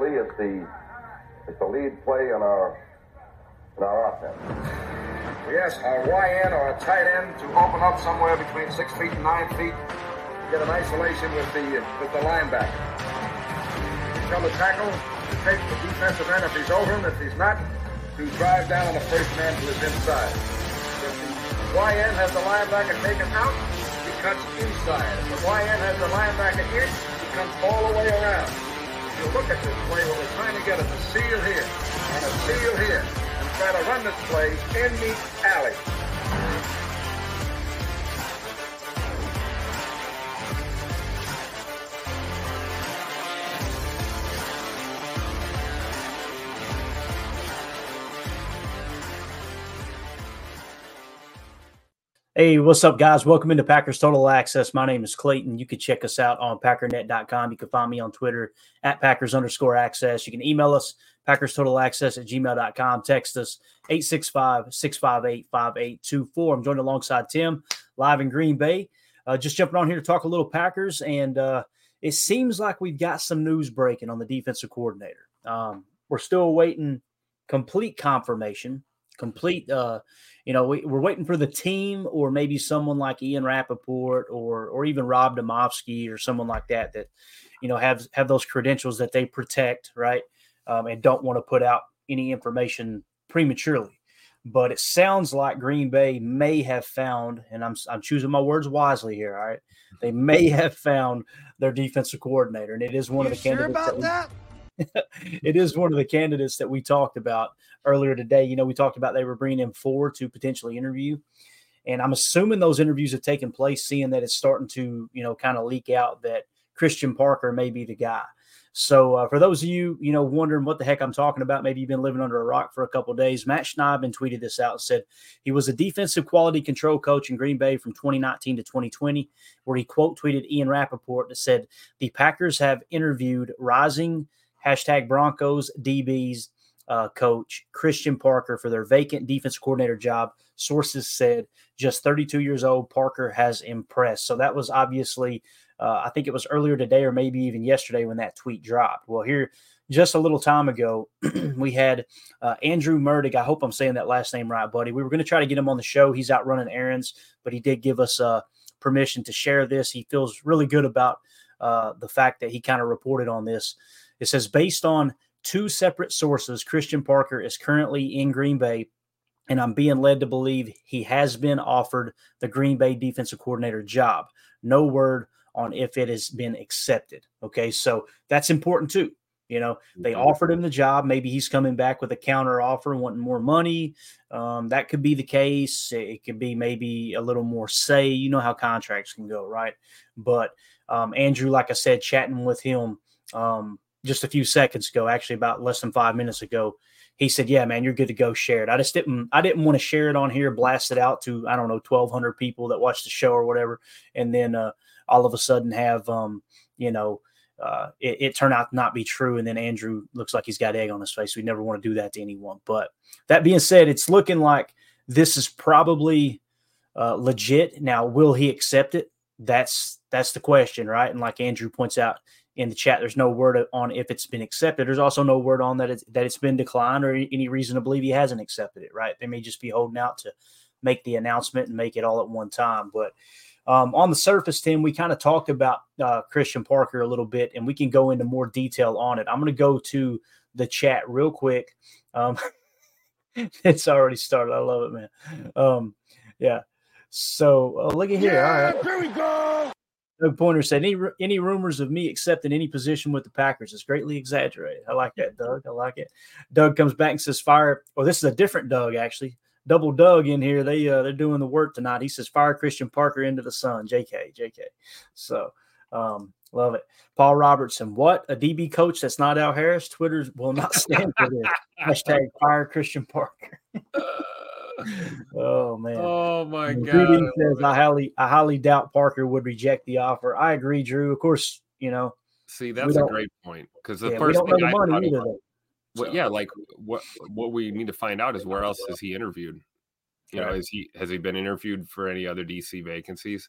It's the it's the lead play in our in our offense. Yes, a YN or a tight end to open up somewhere between six feet and nine feet. To get an isolation with the with the linebacker. Become the tackle, to take the defensive end if he's over him. If he's not, to drive down on the first man to his inside. If the YN has the linebacker taken out, he cuts inside. If the YN has the linebacker in, he comes all the way around you look at this play where we're trying to get a seal here and a seal here and try to run this play in the alley. Hey, what's up, guys? Welcome into Packers Total Access. My name is Clayton. You can check us out on packernet.com. You can find me on Twitter at Packers underscore access. You can email us, Packers Total Access at gmail.com. Text us 865 658 5824. I'm joined alongside Tim live in Green Bay. Uh, just jumping on here to talk a little Packers. And uh, it seems like we've got some news breaking on the defensive coordinator. Um, we're still waiting complete confirmation, complete. Uh, you know, we, are waiting for the team or maybe someone like Ian Rapoport or or even Rob Demovsky or someone like that that, you know, have have those credentials that they protect, right? Um, and don't want to put out any information prematurely. But it sounds like Green Bay may have found, and I'm I'm choosing my words wisely here. All right, they may have found their defensive coordinator, and it is one you of the sure candidates. about that, that? it is one of the candidates that we talked about earlier today. You know, we talked about they were bringing him forward to potentially interview. And I'm assuming those interviews have taken place, seeing that it's starting to, you know, kind of leak out that Christian Parker may be the guy. So uh, for those of you, you know, wondering what the heck I'm talking about, maybe you've been living under a rock for a couple days. Matt Schneidman tweeted this out and said he was a defensive quality control coach in Green Bay from 2019 to 2020, where he quote tweeted Ian Rapoport that said the Packers have interviewed rising hashtag Broncos DBs uh, coach Christian Parker for their vacant defense coordinator job. Sources said just 32 years old, Parker has impressed. So that was obviously, uh, I think it was earlier today or maybe even yesterday when that tweet dropped. Well, here just a little time ago, we had uh, Andrew Murdig. I hope I'm saying that last name right, buddy. We were going to try to get him on the show. He's out running errands, but he did give us uh, permission to share this. He feels really good about uh, the fact that he kind of reported on this. It says based on two separate sources, Christian Parker is currently in Green Bay, and I'm being led to believe he has been offered the Green Bay defensive coordinator job. No word on if it has been accepted. Okay, so that's important too. You know, they Mm-hmm. offered him the job. Maybe he's coming back with a counter offer, wanting more money. Um, that could be the case. It could be maybe a little more say. You know how contracts can go, right? But um, Andrew, like I said, chatting with him um, just a few seconds ago, actually about less than five minutes ago, he said, "Yeah, man, you're good to go. Share it." I just didn't. I didn't want to share it on here, blast it out to I don't know, 1,200 people that watch the show or whatever, and then uh, all of a sudden have um, you know uh, it, it turned out to not be true. And then Andrew looks like he's got egg on his face. We never want to do that to anyone. But that being said, it's looking like this is probably uh, legit. Now, will he accept it? That's that's the question, right? And like Andrew points out in the chat, there's no word on if it's been accepted. There's also no word on that it's, that it's been declined or any reason to believe he hasn't accepted it, right? They may just be holding out to make the announcement and make it all at one time, but. Um, on the surface, Tim, we kind of talked about uh, Christian Parker a little bit, and we can go into more detail on it. I'm going to go to the chat real quick. Um, it's already started. I love it, man. Um, yeah. So uh, look at here. All right. Here we go. Doug Pointer said, any, any rumors of me accepting any position with the Packers is greatly exaggerated. I like that, Doug. I like it. Doug comes back and says, fire. Well, this is a different Doug, actually. Double Doug in here. They, uh, they're doing the work tonight. He says, fire Christian Parker into the sun. JK, JK. So, um, love it. Paul Robertson, what? A DB coach that's not Al Harris? Twitter will not stand for this. Hashtag fire Christian Parker. oh man. Oh my And god. Drew says I highly I highly doubt Parker would reject the offer. I agree, Drew. Of course, you know, See, that's a great point because the yeah, first thing the I money thought either. about- Though. yeah, like what what we need to find out is where else has he interviewed? You know, is he has he been interviewed for any other DC vacancies,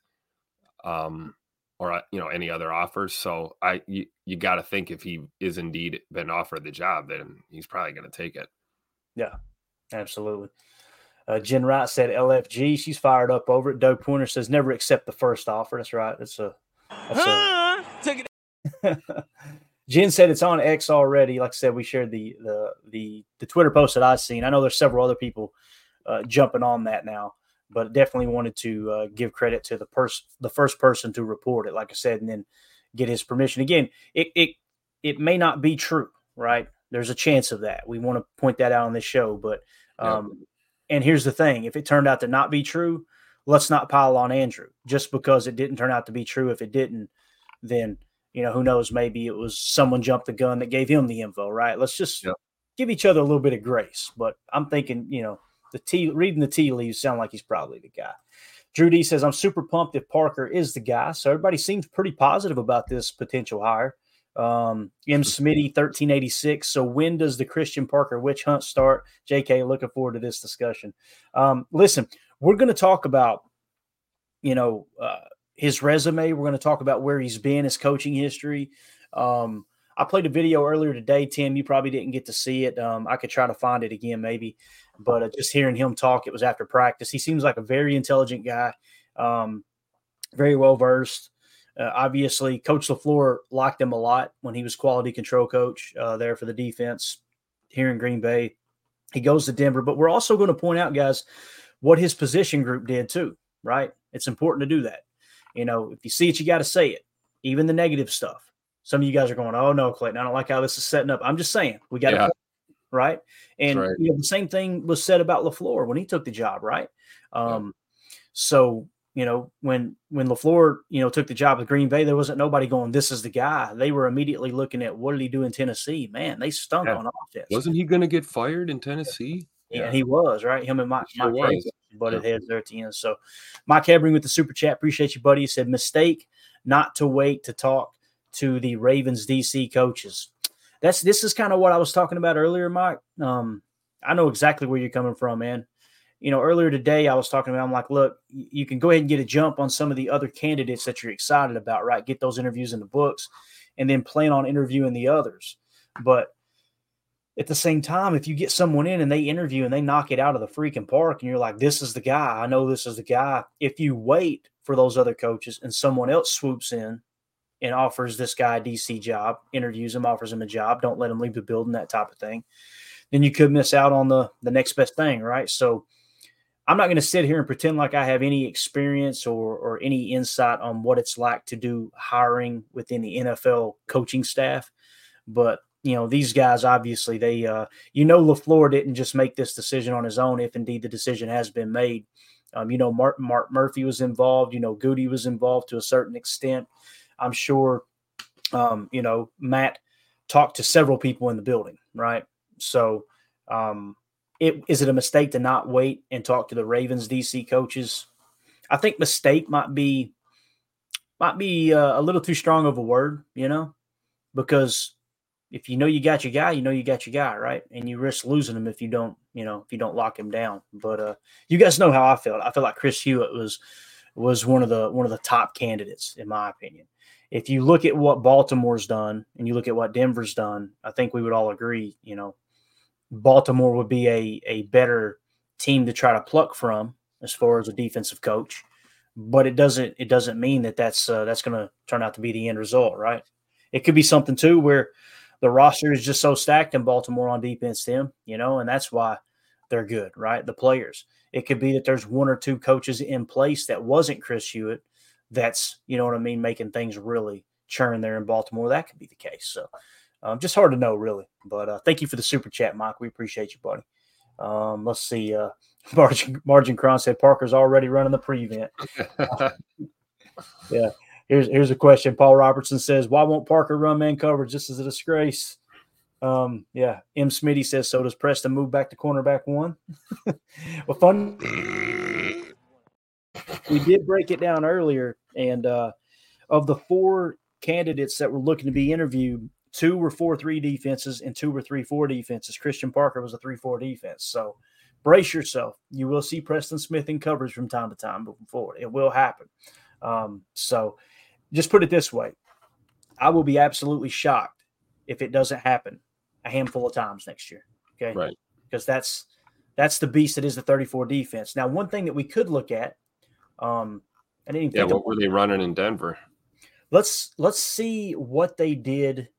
um, or uh, you know any other offers? So I you, you got to think if he is indeed been offered the job, then he's probably going to take it. Yeah, absolutely. Uh, Jen Wright said LFG. She's fired up over it. Doug Pointer says never accept the first offer. That's right. That's a. That's a Jen said it's on X already. Like I said, we shared the the the the Twitter post that I've seen. I know there's several other people uh, jumping on that now, but definitely wanted to uh, give credit to the person, the first person to report it. Like I said, and then get his permission. Again, it it it may not be true, right? There's a chance of that. We want to point that out on this show, but um, and here's the thing: if it turned out to not be true, let's not pile on Andrew just because it didn't turn out to be true. If it didn't, then you know who knows? Maybe it was someone jumped the gun that gave him the info. Right? Let's just Yeah. give each other a little bit of grace. But I'm thinking, you know, the tea reading the tea leaves sound like he's probably the guy. Drew D says, I'm super pumped if Parker is the guy. So everybody seems pretty positive about this potential hire. Um, M. Smitty, 1386. So when does the Christian Parker witch hunt start? JK, looking forward to this discussion. Um, listen, we're going to talk about, you know, uh, his resume. We're going to talk about where he's been, his coaching history. Um, I played a video earlier today, Tim. You probably didn't get to see it. Um, I could try to find it again, maybe. But uh, just hearing him talk, it was after practice. He seems like a very intelligent guy, um, very well versed. Uh, obviously, Coach Lafleur liked him a lot when he was quality control coach uh, there for the defense here in Green Bay. He goes to Denver, but we're also going to point out, guys, what his position group did too. Right? It's important to do that. You know, if you see it, you got to say it, even the negative stuff. Some of you guys are going, "Oh no, Clayton, I don't like how this is setting up." I'm just saying, we got to Yeah. right? And right. you know, the same thing was said about Lafleur when he took the job, right? Um, so you know, when when Lafleur you know took the job with Green Bay, there wasn't nobody going, "This is the guy." They were immediately looking at what did he do in Tennessee? Man, they stunk Yeah. on offense. Wasn't he going to get fired in Tennessee? Yeah, and he was right. Him and Mike, Sure Mike was. butted heads there at the end. So, Mike Hebring with the super chat, appreciate you, buddy. He said mistake not to wait to talk to the Ravens DC coaches. That's this is kind of what I was talking about earlier, Mike. Um, I know exactly where you're coming from, man. You know, earlier today I was talking about. I'm like, look, you can go ahead and get a jump on some of the other candidates that you're excited about, right? Get those interviews in the books, and then plan on interviewing the others. But at the same time, if you get someone in and they interview and they knock it out of the freaking park, and you're like, this is the guy, I know this is the guy. If you wait for those other coaches and someone else swoops in and offers this guy a DC job, interviews him, offers him a job, don't let him leave the building, that type of thing, then you could miss out on the the next best thing, right? So I'm not going to sit here and pretend like I have any experience or or any insight on what it's like to do hiring within the NFL coaching staff, but you know these guys obviously they uh you know LaFleur didn't just make this decision on his own if indeed the decision has been made. Um, you know Mark Mark Murphy was involved, you know Gutey was involved to a certain extent. I'm sure um, you know Matt talked to several people in the building, right? So um it is it a mistake to not wait and talk to the Ravens DC coaches? I think mistake might be might be uh, a little too strong of a word, you know, because if you know you got your guy, you know you got your guy, right? And you risk losing him if you don't, you know, if you don't lock him down. But uh you guys know how I felt. I feel like Chris Hewitt was was one of the one of the top candidates in my opinion. If you look at what Baltimore's done and you look at what Denver's done, I think we would all agree, you know, Baltimore would be a a better team to try to pluck from as far as a defensive coach. But it doesn't it doesn't mean that that's uh, that's going to turn out to be the end result, right? It could be something too where the roster is just so stacked in Baltimore on defense, Tim, you know, and that's why they're good, right? The players. It could be that there's one or two coaches in place that wasn't Chris Hewitt that's you know what I mean, making things really churn there in Baltimore. That could be the case. So um, just hard to know, really. But uh, thank you for the super chat, Mike. We appreciate you, buddy. Um, let's see. Uh, Margin Margin Cron said Parker's already running the prevent. yeah. Here's here's a question. Paul Robertson says, "Why won't Parker run man coverage? This is a disgrace." Um, yeah. M. Smitty says, "So does Preston move back to cornerback one?" well, fun. we did break it down earlier, and uh, of the four candidates that were looking to be interviewed, two were four three defenses and two were three four defenses. Christian Parker was a three four defense. So brace yourself. You will see Preston Smith in coverage from time to time moving forward. It will happen. Um, so just put it this way I will be absolutely shocked if it doesn't happen a handful of times next year. Okay. Right. Because that's that's the beast that is the 34 defense. Now, one thing that we could look at, um, I didn't yeah, what were they running in Denver? Let's let's see what they did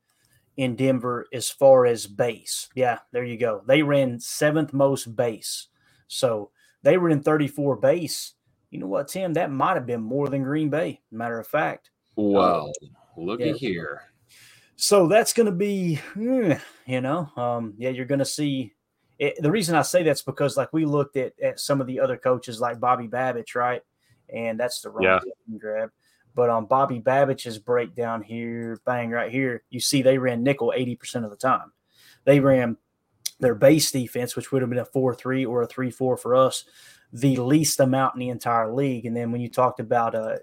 in Denver as far as base. Yeah, there you go. They ran seventh most base. So they were in 34 base. You know what, Tim? That might have been more than Green Bay. Matter of fact. Well, um, looky yeah. here. So that's going to be, hmm, you know, um, yeah, you're going to see. It, the reason I say that's because, like, we looked at, at some of the other coaches, like Bobby Babich, right? And that's the wrong yeah. grab. But on Bobby Babich's breakdown here, bang, right here, you see they ran nickel 80% of the time. They ran their base defense, which would have been a 4 3 or a 3 4 for us, the least amount in the entire league. And then when you talked about uh,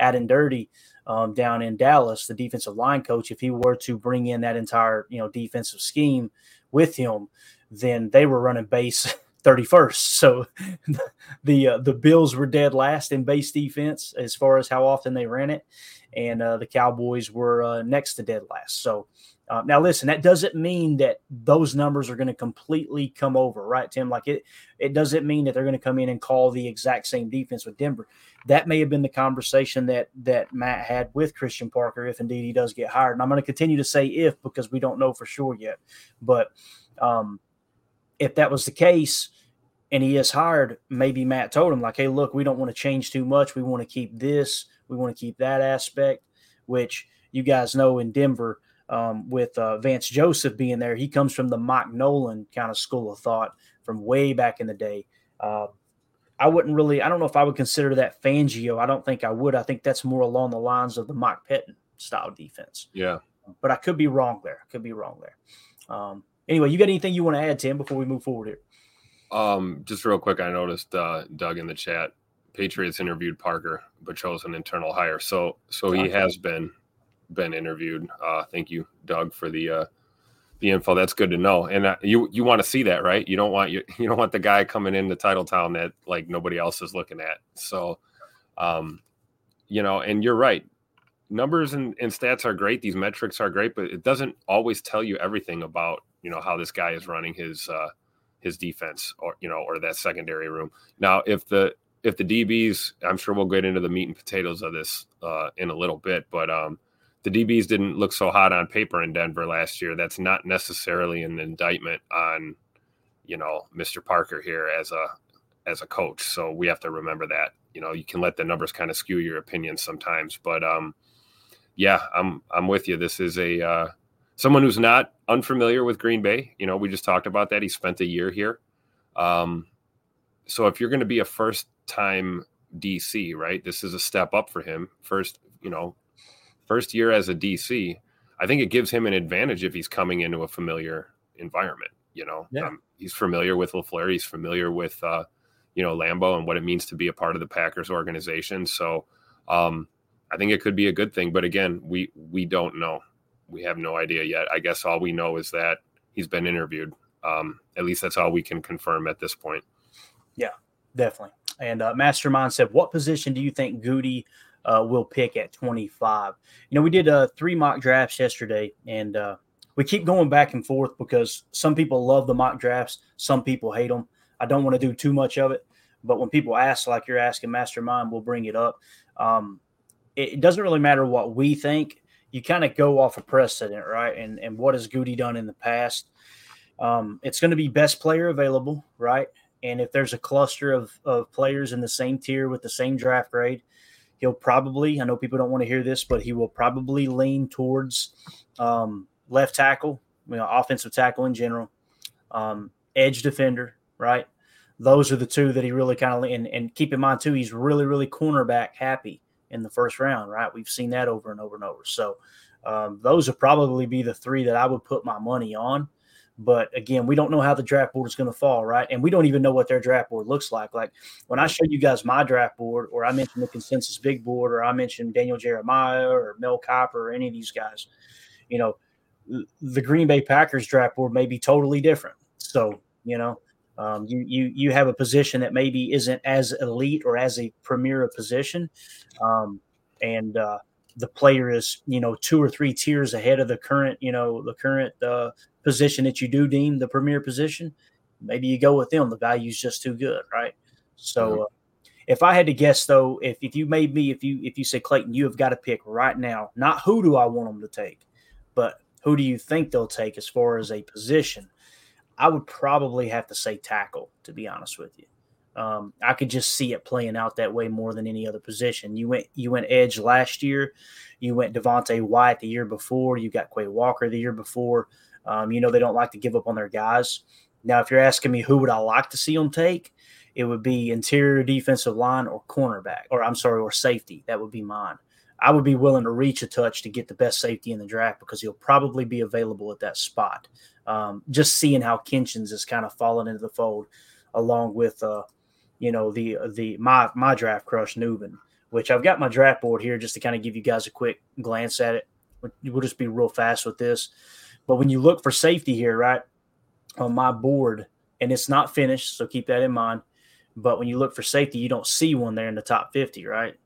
Aden Durde um, down in Dallas, the defensive line coach, if he were to bring in that entire you know defensive scheme with him, then they were running base 31st. So the uh, the Bills were dead last in base defense as far as how often they ran it, and uh, the Cowboys were uh, next to dead last. So uh, now listen, that doesn't mean that those numbers are going to completely come over, right, Tim? Like it it doesn't mean that they're going to come in and call the exact same defense with Denver. That may have been the conversation that that Matt had with Christian Parker if indeed he does get hired. And I'm going to continue to say if because we don't know for sure yet, but. Um, if that was the case and he is hired, maybe Matt told him, like, hey, look, we don't want to change too much. We want to keep this, we want to keep that aspect, which you guys know in Denver um, with uh, Vance Joseph being there, he comes from the Mike Nolan kind of school of thought from way back in the day. Uh, I wouldn't really, I don't know if I would consider that Fangio. I don't think I would. I think that's more along the lines of the Mike Pettine style defense. Yeah. But I could be wrong there. I could be wrong there. Um, Anyway, you got anything you want to add, Tim, before we move forward here? Um, just real quick, I noticed uh, Doug in the chat. Patriots interviewed Parker, but chose an internal hire. So, so he has been been interviewed. Uh, thank you, Doug, for the uh, the info. That's good to know. And uh, you you want to see that, right? You don't want you you don't want the guy coming into Titletown that like nobody else is looking at. So, um, you know, and you're right. Numbers and, and stats are great. These metrics are great, but it doesn't always tell you everything about you know how this guy is running his uh, his defense or you know or that secondary room. Now, if the if the DBs, I'm sure we'll get into the meat and potatoes of this uh, in a little bit, but um, the DBs didn't look so hot on paper in Denver last year. That's not necessarily an indictment on you know Mr. Parker here as a as a coach. So we have to remember that. You know, you can let the numbers kind of skew your opinions sometimes, but um, yeah, I'm I'm with you. This is a uh, someone who's not unfamiliar with Green Bay. You know, we just talked about that. He spent a year here. Um, so if you're going to be a first time DC, right, this is a step up for him. First, you know, first year as a DC. I think it gives him an advantage if he's coming into a familiar environment. You know, yeah. um, he's familiar with LaFleur. He's familiar with, uh, you know, Lambeau and what it means to be a part of the Packers organization. So um, I think it could be a good thing. But again, we we don't know we have no idea yet. I guess all we know is that he's been interviewed. Um, at least that's all we can confirm at this point. Yeah, definitely. And uh, Mastermind said, "What position do you think Gutey uh, will pick at 25?" You know, we did uh, three mock drafts yesterday, and uh, we keep going back and forth because some people love the mock drafts, some people hate them. I don't want to do too much of it, but when people ask, like you're asking Mastermind, we'll bring it up. Um, it, it doesn't really matter what we think you kind of go off a precedent, right? And and what has Gutey done in the past? Um, it's going to be best player available, right? And if there's a cluster of, of players in the same tier with the same draft grade, he'll probably, I know people don't want to hear this, but he will probably lean towards um, left tackle, you know, offensive tackle in general, um, edge defender, right? Those are the two that he really kind of, and, and keep in mind too, he's really, really cornerback happy in the first round, right? We've seen that over and over and over. So um, those would probably be the three that I would put my money on. But again, we don't know how the draft board is going to fall, right? And we don't even know what their draft board looks like. Like when I show you guys my draft board, or I mentioned the consensus big board, or I mentioned Daniel Jeremiah or Mel Kiper or any of these guys, you know, the Green Bay Packers draft board may be totally different. So, you know, um, you you you have a position that maybe isn't as elite or as a premier a position, um, and uh, the player is you know two or three tiers ahead of the current you know the current uh, position that you do deem the premier position, maybe you go with them. The value's just too good, right? So, uh, if I had to guess, though, if, if you made me, if you if you say Clayton, you have got to pick right now, not who do I want them to take, but who do you think they'll take as far as a position? I would probably have to say tackle, to be honest with you. Um, I could just see it playing out that way more than any other position. You went you went edge last year, you went Devonte Wyatt the year before, you got Quay Walker the year before. Um, you know they don't like to give up on their guys. Now, if you're asking me who would I like to see them take, it would be interior defensive line or cornerback, or I'm sorry, or safety. That would be mine. I would be willing to reach a touch to get the best safety in the draft because he'll probably be available at that spot. Um, just seeing how Kinchens is kind of fallen into the fold, along with uh, you know the the my my draft crush Nubin, which I've got my draft board here just to kind of give you guys a quick glance at it. We'll just be real fast with this. But when you look for safety here, right, on my board, and it's not finished, so keep that in mind. But when you look for safety, you don't see one there in the top 50, right?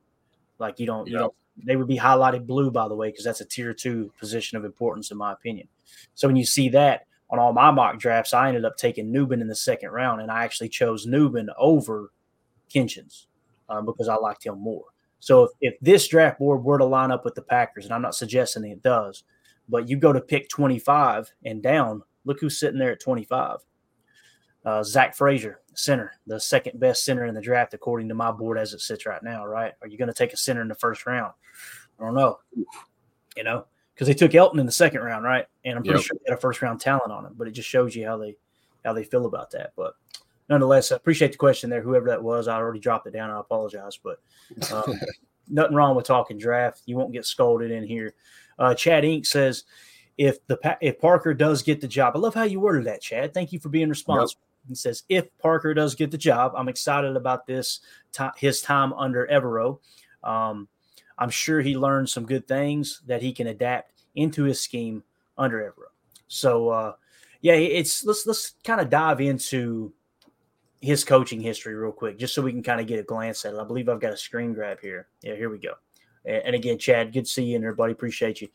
Like you don't, you don't they would be highlighted blue, by the way, because that's a tier two position of importance, in my opinion. So when you see that on all my mock drafts, I ended up taking Nubin in the second round, and I actually chose Nubin over Kinchens um, because I liked him more. So if, if this draft board were to line up with the Packers, and I'm not suggesting it does, but you go to pick 25 and down, look who's sitting there at 25. Uh, Zach Frazier, center, the second best center in the draft, according to my board as it sits right now, right? Are you going to take a center in the first round? I don't know. You know, because they took Elton in the second round, right? And I'm pretty yep. sure they had a first round talent on him, but it just shows you how they how they feel about that. But nonetheless, I appreciate the question there, whoever that was. I already dropped it down. I apologize, but um, nothing wrong with talking draft. You won't get scolded in here. Uh, Chad Inc says, if the if Parker does get the job, I love how you worded that, Chad. Thank you for being responsible. He says, if Parker does get the job, I'm excited about this his time under Evero. Um, I'm sure he learned some good things that he can adapt into his scheme under Evero. So, uh, yeah, it's let's let's kind of dive into his coaching history real quick, just so we can kind of get a glance at it. I believe I've got a screen grab here. Yeah, here we go. And again, Chad, good to see you in there, buddy. Appreciate you.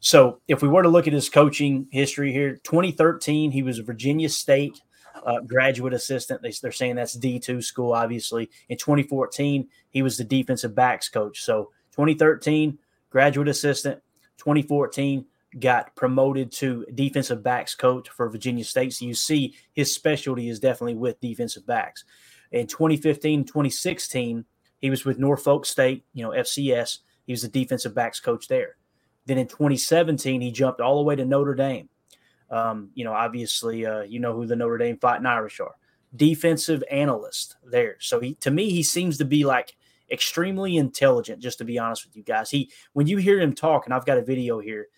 So, if we were to look at his coaching history here, 2013, he was Virginia State uh, graduate assistant. They, they're saying that's D2 school, obviously. In 2014, he was the defensive backs coach. So, 2013, graduate assistant. 2014, got promoted to defensive backs coach for Virginia State. So, you see his specialty is definitely with defensive backs. In 2015, 2016, he was with Norfolk State, you know, FCS. He was the defensive backs coach there. Then in 2017, he jumped all the way to Notre Dame. Um, you know, obviously, uh, you know who the Notre Dame Fighting Irish are. Defensive analyst there. So he, to me, he seems to be like extremely intelligent. Just to be honest with you guys, he when you hear him talk, and I've got a video here,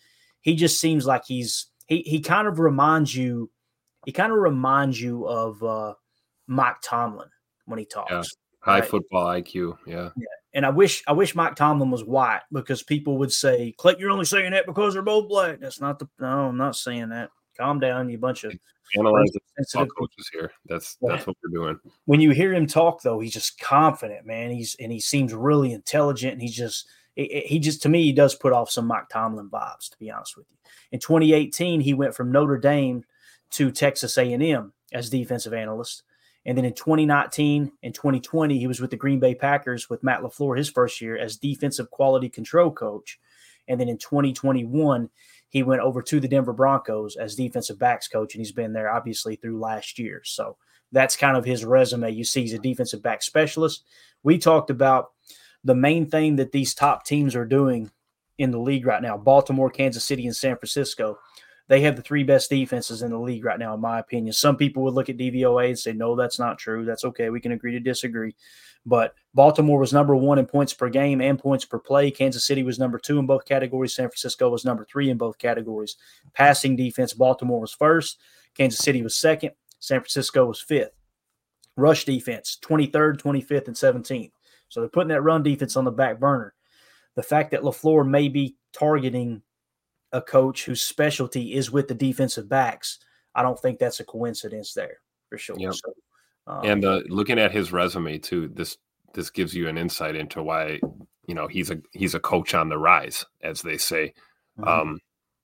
he just seems like he's he he kind of reminds you, he kind of reminds you of uh, Mike Tomlin when he talks. Yeah. High right? football IQ. Yeah. Yeah. And I wish I wish Mike Tomlin was white because people would say, Clint, you're only saying that because they're both black. That's not the no, I'm not saying that. Calm down, you bunch of sensitive coaches here. That's that's what we're doing. When you hear him talk, though, he's just confident, man. He's and he seems really intelligent. And he's just he just to me he does put off some Mike Tomlin vibes. To be honest with you, in 2018 he went from Notre Dame to Texas A&M as defensive analyst. And then in 2019 and 2020, he was with the Green Bay Packers with Matt LaFleur his first year as defensive quality control coach. And then in 2021, he went over to the Denver Broncos as defensive backs coach, and he's been there obviously through last year. So that's kind of his resume. You see, he's a defensive back specialist. We talked about the main thing that these top teams are doing in the league right now Baltimore, Kansas City, and San Francisco they have the three best defenses in the league right now, in my opinion. Some people would look at DVOA and say, no, that's not true. That's okay. We can agree to disagree. But Baltimore was number one in points per game and points per play. Kansas City was number two in both categories. San Francisco was number three in both categories. Passing defense, Baltimore was first. Kansas City was second. San Francisco was fifth. Rush defense, 23rd, 25th, and 17th. So they're putting that run defense on the back burner. The fact that LaFleur may be targeting a coach whose specialty is with the defensive backs, I don't think that's a coincidence there for sure. Yep. So, um, and uh, looking at his resume too, this this gives you an insight into why you know he's a he's a coach on the rise, as they say. Mm-hmm. Um,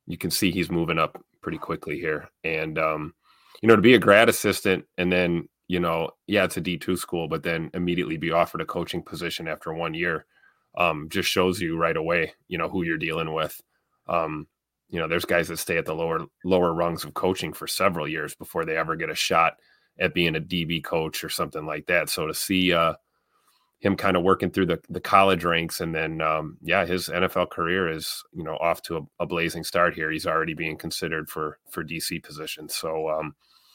you can see he's moving up pretty quickly here, and um, you know to be a grad assistant and then you know yeah it's a D two school, but then immediately be offered a coaching position after one year. Um, just shows you right away, you know, who you're dealing with. Um, you know, there's guys that stay at the lower lower rungs of coaching for several years before they ever get a shot at being a DB coach or something like that. So to see uh, him kind of working through the, the college ranks and then um, yeah, his NFL career is you know off to a, a, blazing start here. He's already being considered for for DC positions. So um,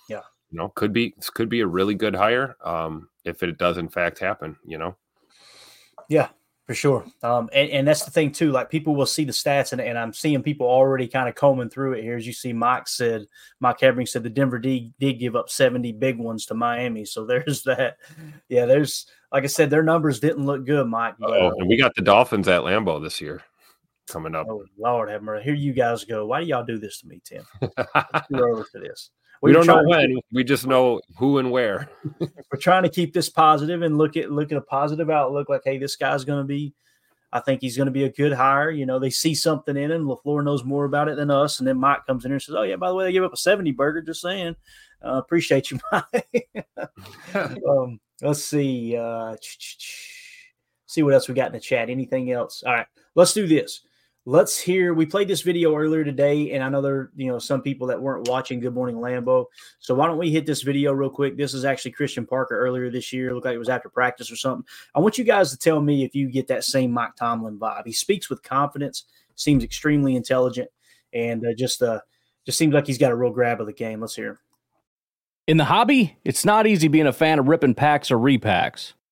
yeah, you know, could be could be a really good hire um, if it does in fact happen. You know. Yeah, for sure. Um, and, and that's the thing too. Like people will see the stats, and, and I'm seeing people already kind of combing through it here. As you see, Mike said, Mike Hebring said the Denver D did give up 70 big ones to Miami. So there's that. Yeah, there's like I said, their numbers didn't look good, Mike. Oh, and we got the Dolphins at Lambeau this year coming up. Oh, Lord have mercy. Here you guys go. Why do y'all do this to me, Tim? We're over for this. We, we don't know when. Keep, we just know who and where. we're trying to keep this positive and look at look at a positive outlook. Like, hey, this guy's going to be. I think he's going to be a good hire. You know, they see something in him. Lafleur knows more about it than us, and then Mike comes in here and says, "Oh yeah, by the way, they give up a seventy burger." Just saying. Uh, appreciate you, Mike. um, let's see. Uh, see what else we got in the chat. Anything else? All right, let's do this let's hear we played this video earlier today and i know there you know some people that weren't watching good morning Lambeau. so why don't we hit this video real quick? This is actually christian parker earlier this year. Looked like it was after practice or something. I want you guys to tell me if you get that same mike tomlin vibe. He speaks with confidence seems extremely intelligent and uh, just uh just seems like he's got a real grab of the game. Let's hear in the hobby it's not easy being a fan of ripping packs or repacks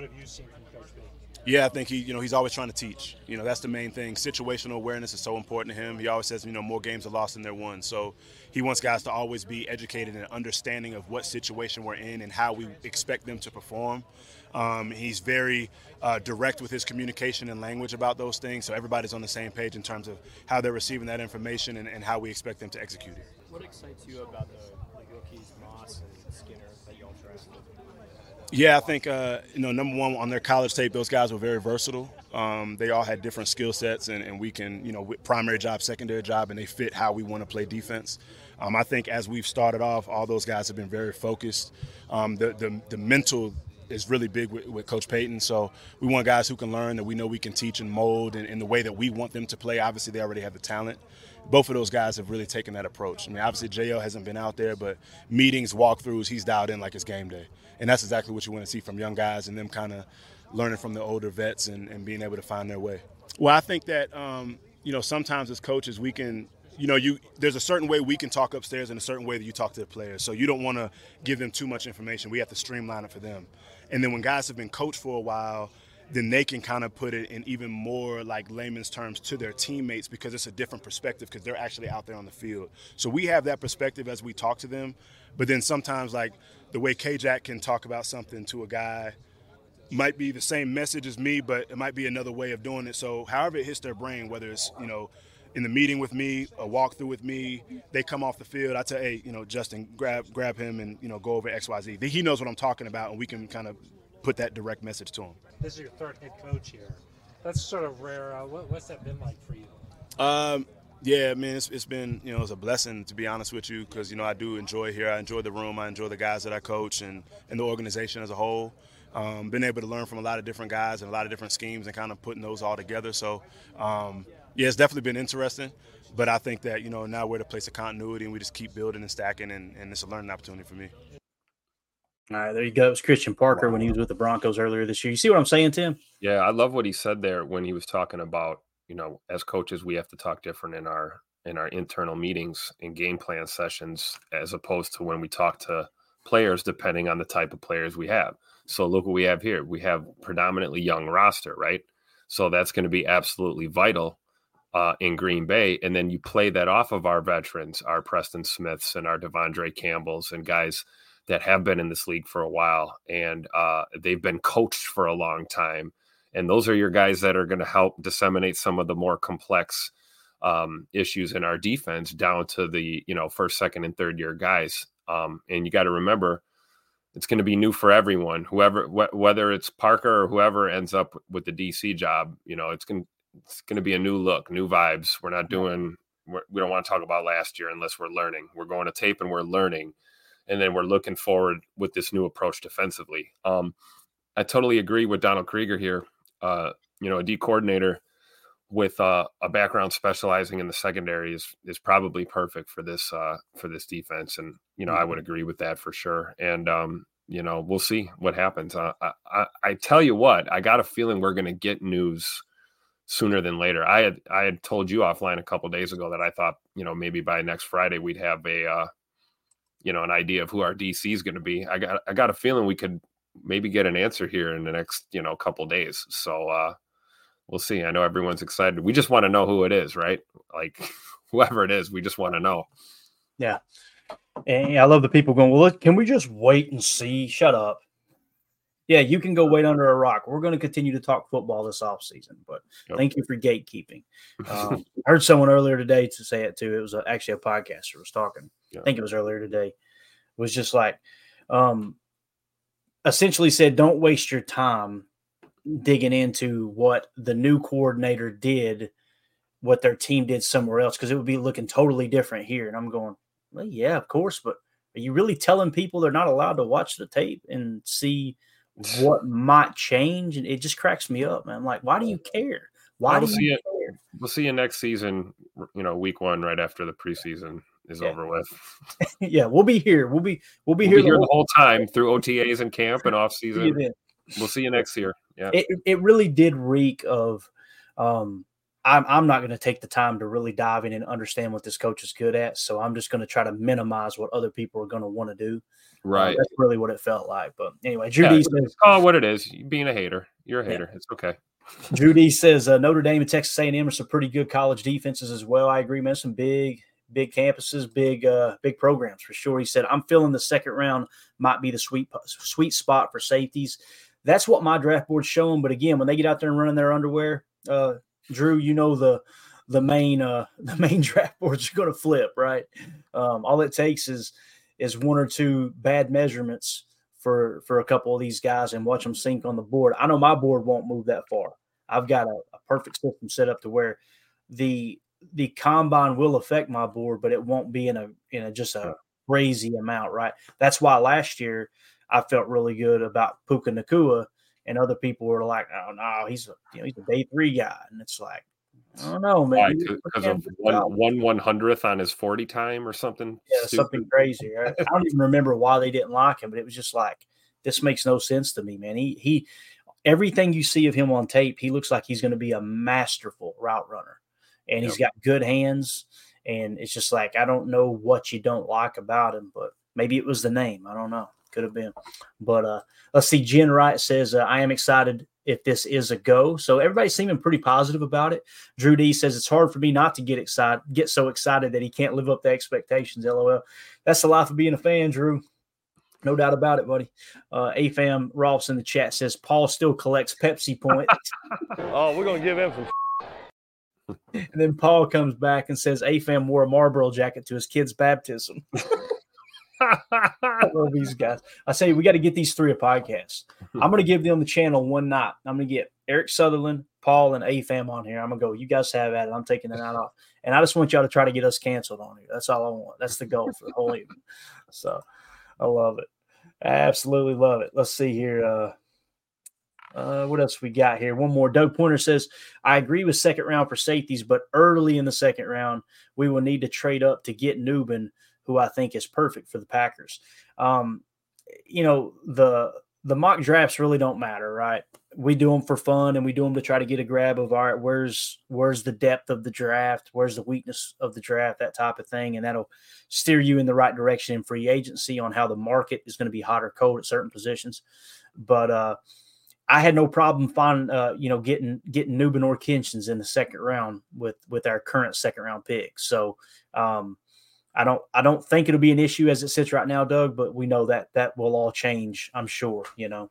what have you seen from Coach B? Yeah, I think he, you know, he's always trying to teach. You know, that's the main thing. Situational awareness is so important to him. He always says, you know, more games are lost than they're won. So he wants guys to always be educated and understanding of what situation we're in and how we expect them to perform. Um, he's very uh, direct with his communication and language about those things, so everybody's on the same page in terms of how they're receiving that information and, and how we expect them to execute it. What excites you about the rookies, Moss and Skinner, that y'all drafted? Yeah, I think uh, you know number one on their college tape, those guys were very versatile. Um, they all had different skill sets, and, and, we can you know primary job, secondary job, and they fit how we want to play defense. Um, I think as we've started off, all those guys have been very focused. Um, the, the, the mental is really big with, with, Coach Payton. So we want guys who can learn that we know we can teach and mold in, in the way that we want them to play. Obviously, they already have the talent. Both of those guys have really taken that approach. I mean, obviously, JL hasn't been out there, but meetings, walkthroughs, he's dialed in like it's game day and that's exactly what you want to see from young guys and them kind of learning from the older vets and, and, being able to find their way. Well, I think that um, you know sometimes as coaches we can you know you there's a certain way we can talk upstairs and a certain way that you talk to the players. So you don't want to give them too much information. We have to streamline it for them. And then when guys have been coached for a while, then they can kind of put it in even more like layman's terms to their teammates because it's a different perspective because they're actually out there on the field. So we have that perspective as we talk to them. But then sometimes like the way K-Jack can talk about something to a guy might be the same message as me, but it might be another way of doing it. So however it hits their brain, whether it's, you know, in the meeting with me, a walkthrough with me, they come off the field. I tell, hey, you know, Justin, grab grab him and you know go over X Y Z. He knows what I'm talking about, and we can kind of put that direct message to him. This is your third head coach here. That's sort of rare. Uh, what, what's that been like for you? Um, yeah, man, it's, it's been you know it's a blessing to be honest with you because you know I do enjoy here. I enjoy the room. I enjoy the guys that I coach and and the organization as a whole. Um, been able to learn from a lot of different guys and a lot of different schemes and kind of putting those all together. So, um, yeah, it's definitely been interesting. But I think that you know now we're at a place of continuity and we just keep building and stacking, and, and it's a learning opportunity for me. All right, there you go. It's Christian Parker wow. when he was with the Broncos earlier this year. You see what I'm saying, Tim? Yeah, I love what he said there when he was talking about, you know, as coaches, we have to talk different in our in our internal meetings and game plan sessions as opposed to when we talk to players depending on the type of players we have. So look what we have here. We have predominantly young roster, right? So that's going to be absolutely vital uh, in Green Bay. And then you play that off of our veterans, our Preston Smiths and our De'Vondre Campbells and guys – that have been in this league for a while and uh, they've been coached for a long time. And those are your guys that are going to help disseminate some of the more complex um, issues in our defense down to the you know first, second, and third year guys. Um, and you got to remember, it's going to be new for everyone. Whoever, wh- whether it's Parker or whoever ends up with the DC job, you know, it's going it's going to be a new look, new vibes. We're not doing. We're, we do not want to talk about last year unless we're learning. We're going to tape and we're learning and then we're looking forward with this new approach defensively. Um, I totally agree with Donald Krieger here. Uh, you know, a D coordinator with uh, a background specializing in the secondary is is probably perfect for this uh, for this defense, and you know, mm-hmm. I would mm-hmm. agree with that for sure. And um, you know, we'll see what happens. Uh, I, I, I tell you what, I got a feeling we're going to get news sooner than later. I had I had told you offline a couple days ago that I thought you know maybe by next Friday we'd have a uh, you know an idea of who our DC is going to be. I got I got a feeling we could maybe get an answer here in the next you know couple days. So uh, we'll see. I know everyone's excited. We just want to know who it is, right? Like whoever it is, we just want to know. Yeah, and I love the people going. Well, look, can we just wait and see? Shut up. Yeah, you can go wait under a rock. We're going to continue to talk football this off season, but yep. thank you for gatekeeping. Um, I heard someone earlier today to say it too. It was a, actually a podcaster was talking I think it was earlier today, was just like, um, essentially said, don't waste your time digging into what the new coordinator did, what their team did somewhere else, because it would be looking totally different here. And I'm going, well, yeah, of course, but are you really telling people they're not allowed to watch the tape and see what might change? And it just cracks me up, man. I'm like, why do you care? Why we'll do you care? We'll see you next season, you know, week one, right after the preseason is yeah. over with. yeah, we'll be here. We'll be we'll be we'll here, be the, here whole, the whole time through OTAs and camp and off season. We'll see you next year. Yeah, it, it really did reek of. Um, I'm I'm not going to take the time to really dive in and understand what this coach is good at. So I'm just going to try to minimize what other people are going to want to do. Uh, right. That's really what it felt like. But anyway, Judy yeah, says, "Oh, what it is. Being a hater. You're a hater. Yeah. It's okay." Judy says uh, Notre Dame and Texas A&M are some pretty good college defenses as well. I agree, man. Some big big campuses, big uh, big programs for sure. He said, "I'm feeling the second round might be the sweet sweet spot for safeties." That's what my draft board's showing. But again, when they get out there and running their underwear, uh, Drew, you know the the main uh, the main draft boards are going to flip, right? Um, all it takes is is one or two bad measurements for for a couple of these guys and watch them sink on the board. I know my board won't move that far. I've got a, a perfect system set up to where the the combine will affect my board, but it won't be in a in a just a crazy amount, right? That's why last year I felt really good about Puka Nacua, and other people were like, "Oh no, he's a you know he's a day three guy," and it's like, I don't know, man. Because of one one one hundredth on his forty time or something. Yeah, stupid. something crazy. Right? I don't even remember why they didn't like him, but it was just like this makes no sense to me, man. He he, everything you see of him on tape, he looks like he's going to be a masterful route runner and he's got good hands. And it's just like I don't know what you don't like about him, but maybe it was the name. I don't know. could have been. But uh, let's see. Jen Wright says, uh, I am excited if this is a go. So everybody's seeming pretty positive about it. Drew D says it's hard for me not to get excited, get so excited that he can't live up to expectations. LOL. That's the life of being a fan, Drew. No doubt about it, buddy. Uh, AFAM Rolfs in the chat says Paul still collects Pepsi points. oh, we're gonna give him some. And then Paul comes back and says AFAM wore a Marlboro jacket to his kid's baptism. I love these guys. I say we got to get these three a podcast. I'm going to give them the channel one night. I'm going to get Eric Sutherland, Paul, and AFAM on here. I'm going to go. You guys have at it. I'm taking the night off, and I just want y'all to try to get us canceled on here. That's all I want. That's the goal for the whole evening. So I love it. I absolutely love it. Let's see here. Uh, uh, what else we got here? One more. Doug Pointer says, I agree with second round for safeties, but early in the second round, we will need to trade up to get Nubin who I think is perfect for the Packers. Um, you know, the the mock drafts really don't matter, right? We do them for fun and we do them to try to get a grab of all right, where's where's the depth of the draft, where's the weakness of the draft, that type of thing, and that'll steer you in the right direction in free agency on how the market is going to be hot or cold at certain positions. But uh, I had no problem finding, uh, you know, getting getting Nubin or Kinchens in the second round with with our current second round pick. So um, I don't I don't think it'll be an issue as it sits right now, Doug, but we know that that will all change, I'm sure, you know,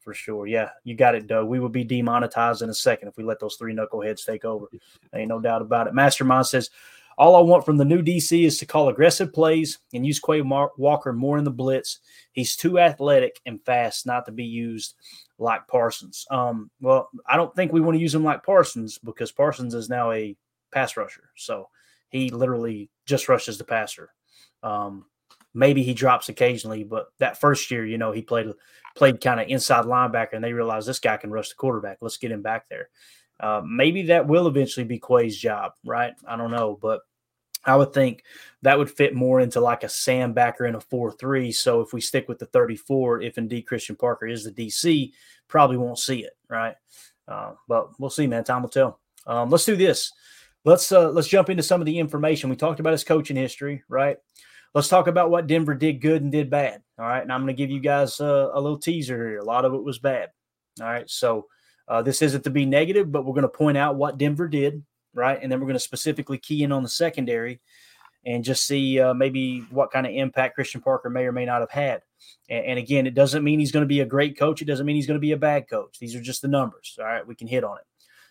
for sure. Yeah, you got it, Doug. We will be demonetized in a second if we let those three knuckleheads take over. Ain't no doubt about it. Mastermind says, all I want from the new DC is to call aggressive plays and use Quay Walker more in the blitz. He's too athletic and fast not to be used like Parsons. Um, well, I don't think we want to use him like Parsons because Parsons is now a pass rusher. So he literally just rushes the passer. Um, maybe he drops occasionally, but that first year, you know, he played played kind of inside linebacker, and they realized this guy can rush the quarterback. Let's get him back there. Uh, maybe that will eventually be Quay's job, right? I don't know, but I would think that would fit more into like a Sam backer in a 4 3. So if we stick with the 34, if indeed Christian Parker is the DC, probably won't see it, right? Uh, but we'll see, man. Time will tell. Um, let's do this let's uh, let's jump into some of the information. We talked about his coaching history, right? Let's talk about what Denver did good and did bad. All right, and I'm going to give you guys uh, a little teaser here. A lot of it was bad. All right, so uh, this isn't to be negative, but we're going to point out what Denver did, right? And then we're going to specifically key in on the secondary and just see uh, maybe what kind of impact Christian Parker may or may not have had. And, and again, it doesn't mean he's going to be a great coach. It doesn't mean he's going to be a bad coach. These are just the numbers. All right, we can hit on it.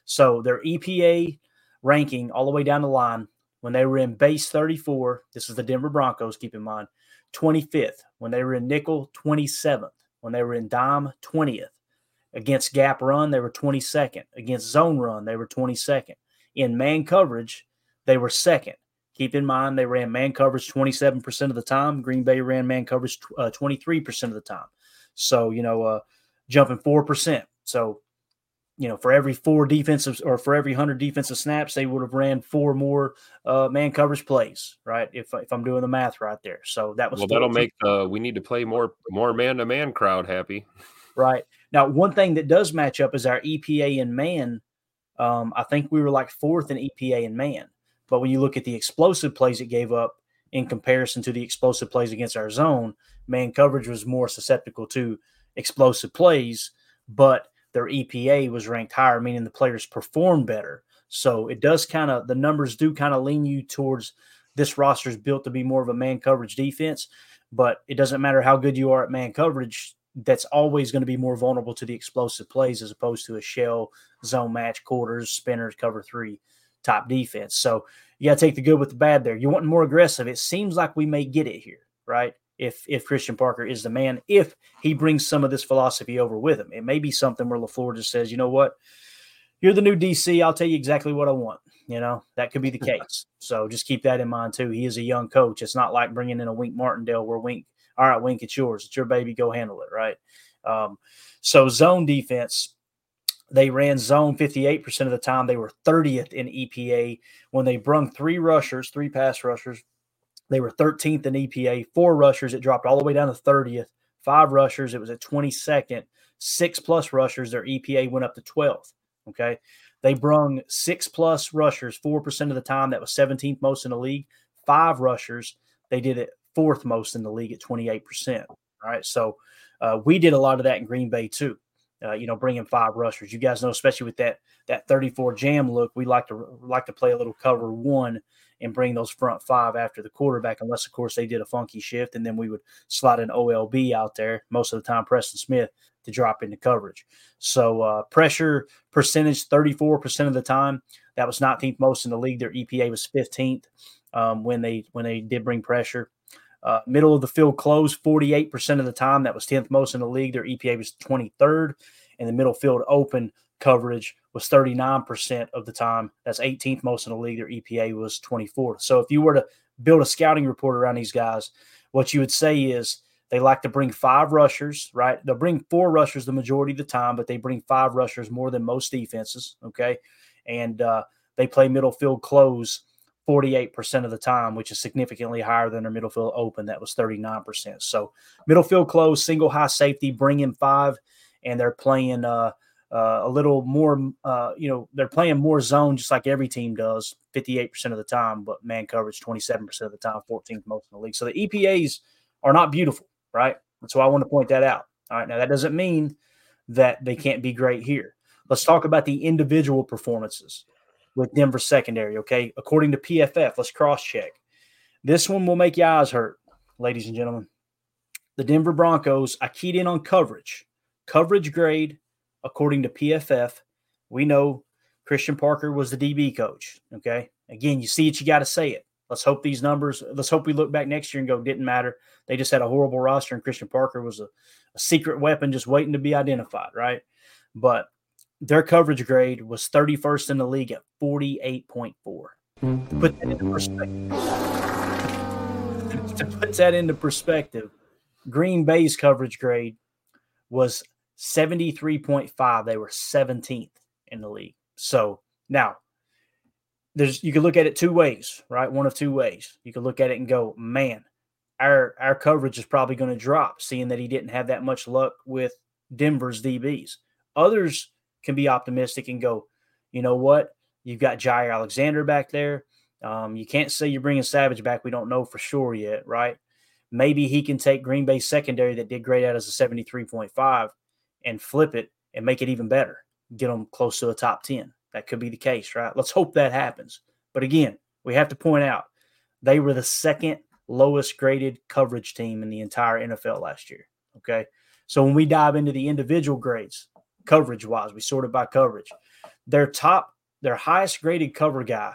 So their EPA ranking all the way down the line when they were in base 34. This is the Denver Broncos, keep in mind. 25th. When they were in nickel, 27th. When they were in dime, 20th. Against gap run, they were 22nd. Against zone run, they were 22nd. In man coverage, they were second. Keep in mind, they ran man coverage 27% of the time. Green Bay ran man coverage uh, 23% of the time. So, you know, uh, jumping 4%. So you know, for every four defensive or for every hundred defensive snaps, they would have ran four more uh, man coverage plays, right? If if I'm doing the math right there, so that was well. That'll make the we need to play more more man to man crowd happy, right? Now, one thing that does match up is our EPA in man. Um, I think we were like fourth in EPA in man, but when you look at the explosive plays it gave up in comparison to the explosive plays against our zone, man coverage was more susceptible to explosive plays, but their EPA was ranked higher, meaning the players performed better. So it does kind of the numbers do kind of lean you towards this roster is built to be more of a man coverage defense, but it doesn't matter how good you are at man coverage. That's always going to be more vulnerable to the explosive plays as opposed to a shell zone match quarters, spinners, cover three top defense. So you got to take the good with the bad there. You want more aggressive. It seems like we may get it here, right? if if Christian Parker is the man, if he brings some of this philosophy over with him. It may be something where LaFleur just says, you know what, you're the new DC. I'll tell you exactly what I want. You know, that could be the case. So just keep that in mind too. He is a young coach. It's not like bringing in a Wink Martindale where Wink, all right, Wink, it's yours. It's your baby. Go handle it. Right. Um, so zone defense, they ran zone 58% of the time. They were 30th in EPA when they brung three rushers, three pass rushers, they were 13th in EPA, four rushers. It dropped all the way down to 30th. Five rushers, it was at 22nd. Six plus rushers, their EPA went up to 12th. Okay. They brung six plus rushers 4% of the time. That was 17th most in the league. Five rushers, they did it fourth most in the league at 28%. All right. So uh, we did a lot of that in Green Bay too. Uh, you know, bringing five rushers. You guys know, especially with that that 34 jam look, we like to like to play a little cover one and bring those front five after the quarterback, unless of course they did a funky shift, and then we would slide an OLB out there most of the time, Preston Smith to drop into coverage. So uh, pressure percentage 34% of the time. That was 19th most in the league. Their EPA was 15th um, when they when they did bring pressure. Uh, middle of the field close 48% of the time. That was 10th most in the league. Their EPA was 23rd. And the middle field open coverage was 39% of the time. That's 18th most in the league. Their EPA was 24. So if you were to build a scouting report around these guys, what you would say is they like to bring five rushers, right? They'll bring four rushers the majority of the time, but they bring five rushers more than most defenses. Okay. And uh, they play middle field close 48% of the time, which is significantly higher than their middle field open. That was 39%. So middle field close, single high safety, bring in five, and they're playing uh, uh, a little more, uh, you know, they're playing more zone just like every team does 58% of the time, but man coverage 27% of the time, 14th most in the league. So the EPAs are not beautiful, right? And so I want to point that out. All right. Now, that doesn't mean that they can't be great here. Let's talk about the individual performances with Denver secondary. Okay. According to PFF, let's cross check. This one will make your eyes hurt, ladies and gentlemen. The Denver Broncos, I keyed in on coverage. Coverage grade, according to PFF, we know Christian Parker was the DB coach. Okay. Again, you see it, you got to say it. Let's hope these numbers, let's hope we look back next year and go, didn't matter. They just had a horrible roster, and Christian Parker was a, a secret weapon just waiting to be identified, right? But their coverage grade was 31st in the league at 48.4. To put that into perspective, to put that into perspective, Green Bay's coverage grade was 73.5. They were 17th in the league. So now there's you can look at it two ways, right? One of two ways. You can look at it and go, man, our our coverage is probably going to drop, seeing that he didn't have that much luck with Denver's DBs. Others can be optimistic and go, you know what? You've got Jaire Alexander back there. Um, you can't say you're bringing Savage back. We don't know for sure yet, right? Maybe he can take Green Bay secondary that did great out as a 73.5 and flip it and make it even better, get them close to a top 10. That could be the case, right? Let's hope that happens. But again, we have to point out they were the second lowest graded coverage team in the entire NFL last year. Okay. So when we dive into the individual grades, coverage wise. We sorted by coverage. Their top, their highest graded cover guy.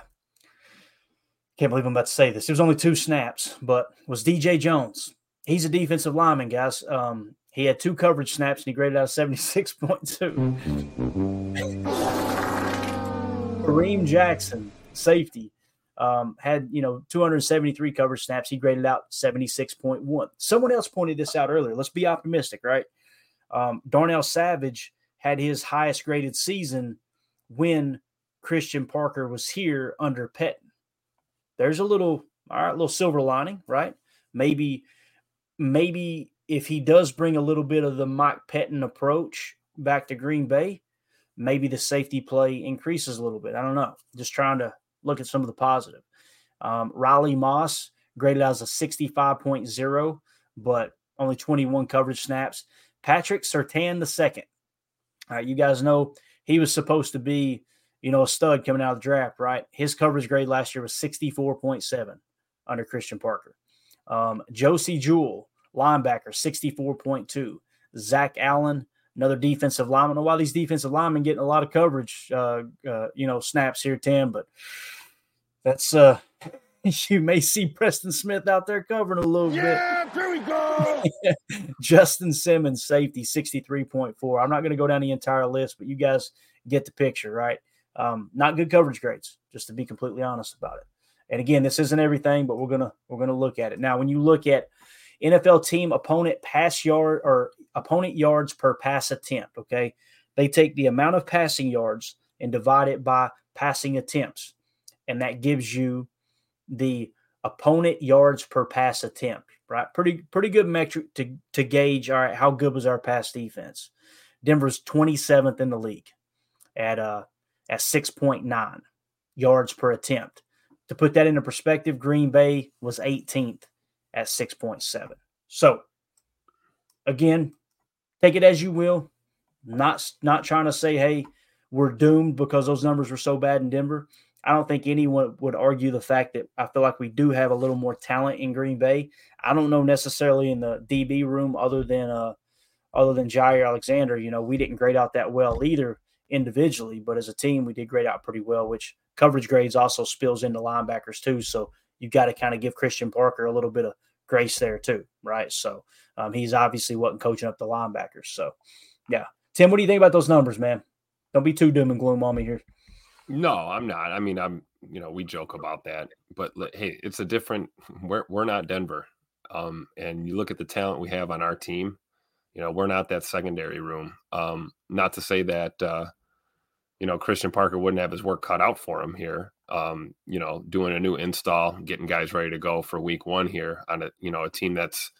Can't believe I'm about to say this. It was only two snaps, but was DJ Jones. He's a defensive lineman, guys. Um, he had two coverage snaps and he graded out 76.2. Kareem Jackson, safety, um, had you know 273 coverage snaps. He graded out 76.1. Someone else pointed this out earlier. Let's be optimistic, right? Um, Darnell Savage had his highest graded season when Christian Parker was here under Pettine. There's a little, all right, little silver lining, right? Maybe, maybe if he does bring a little bit of the Mike Pettine approach back to Green Bay, maybe the safety play increases a little bit. I don't know. Just trying to look at some of the positive. Um, Riley Moss graded as a 65.0, but only 21 coverage snaps. Patrick Surtain the second all right, you guys know he was supposed to be, you know, a stud coming out of the draft, right? His coverage grade last year was 64.7 under Christian Parker. Um, Josey Jewell, linebacker, 64.2. Zach Allen, another defensive lineman. While these defensive linemen getting a lot of coverage, uh, uh, you know, snaps here, Tim, but that's uh you may see Preston Smith out there covering a little yeah, bit. There we go. Justin Simmons, safety, 63.4. I'm not going to go down the entire list, but you guys get the picture, right? Um, not good coverage grades, just to be completely honest about it. And again, this isn't everything, but we're gonna we're gonna look at it. Now, when you look at NFL team opponent pass yard or opponent yards per pass attempt, okay, they take the amount of passing yards and divide it by passing attempts, and that gives you the opponent yards per pass attempt, right? Pretty pretty good metric to to gauge all right, how good was our pass defense. Denver's 27th in the league at uh at 6.9 yards per attempt. To put that into perspective, Green Bay was 18th at 6.7. So again, take it as you will. Not not trying to say, hey, we're doomed because those numbers were so bad in Denver. I don't think anyone would argue the fact that I feel like we do have a little more talent in Green Bay. I don't know necessarily in the DB room other than uh other than Jaire Alexander, you know, we didn't grade out that well either individually, but as a team, we did grade out pretty well, which coverage grades also spills into linebackers too. So you got to kind of give Christian Parker a little bit of grace there too, right? So um, he's obviously wasn't coaching up the linebackers. So yeah, Tim, what do you think about those numbers, man? Don't be too doom and gloom on me here. No, I'm not. I mean, I'm you know we joke about that, but hey, it's a different. We're we're not Denver, um, and you look at the talent we have on our team. You know, we're not that secondary room. Um, not to say that uh, you know Christian Parker wouldn't have his work cut out for him here. Um, you know, doing a new install, getting guys ready to go for week one here on a you know a team that's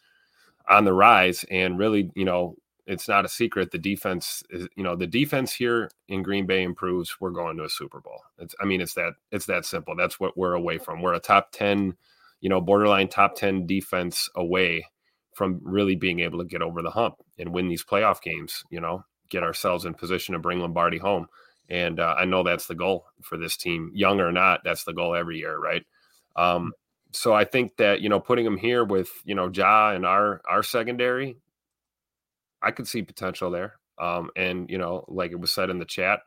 on the rise and really you know it's not a secret. The defense is, you know, the defense here in Green Bay improves. We're going to a Super Bowl. It's, I mean, it's that, it's that simple. That's what we're away from. We're a top 10, you know, borderline top 10 defense away from really being able to get over the hump and win these playoff games, you know, get ourselves in position to bring Lombardi home. And uh, I know that's the goal for this team, young or not. That's the goal every year, right? Um, so I think that you know putting him here with you know Ja and our our secondary I could see potential there. Um, and you know, like it was said in the chat,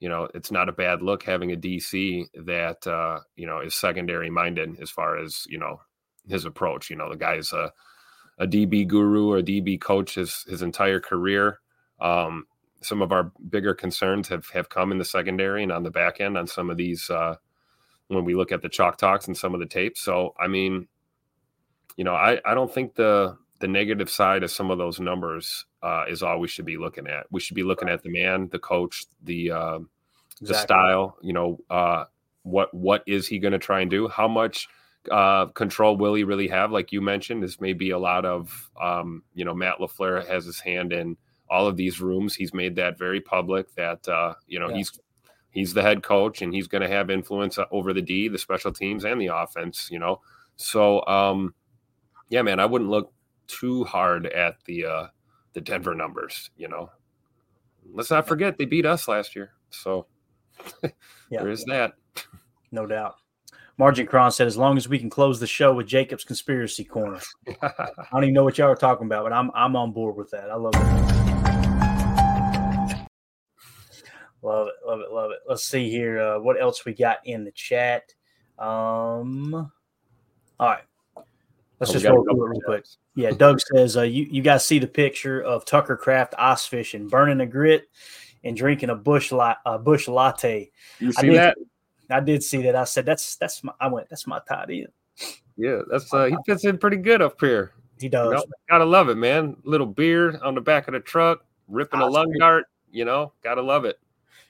you know, it's not a bad look having a DC that uh, you know is secondary minded as far as you know his approach. You know, the guy's a a DB guru or DB coach his his entire career. Um, some of our bigger concerns have have come in the secondary and on the back end on some of these uh, when we look at the chalk talks and some of the tapes. So I mean, you know, I I don't think the the negative side of some of those numbers uh, is all we should be looking at. We should be looking at the man, the coach, the uh, exactly. the style. You know, uh, what what is he going to try and do? How much uh, control will he really have? Like you mentioned, this may be a lot of um, you know Matt Lafleur has his hand in all of these rooms. He's made that very public that uh, you know yeah. he's he's the head coach and he's going to have influence over the D, the special teams, and the offense. You know, so um, yeah, man, I wouldn't look too hard at the uh, the Denver numbers. You know, let's not forget they beat us last year, so yeah. there is that. No doubt. Margin Cron said, as long as we can close the show with Jacob's conspiracy corner. I don't even know what y'all are talking about, but I'm I'm on board with that. I love it. Love it, love it, love it. Let's see here. Uh, what else we got in the chat? Um, all right. Let's oh, just roll through it real quick. Yeah, Doug says uh, you you guys see the picture of Tucker Kraft ice fishing, burning a grit, and drinking a bush la- a bush latte. You see I did, that? I did see that. I said that's that's my. I went that's my tight end. Yeah, that's uh, he fits in pretty good up here. He does. You know, gotta love it, man. Little beard on the back of the truck, ripping a lung dart. You know, gotta love it.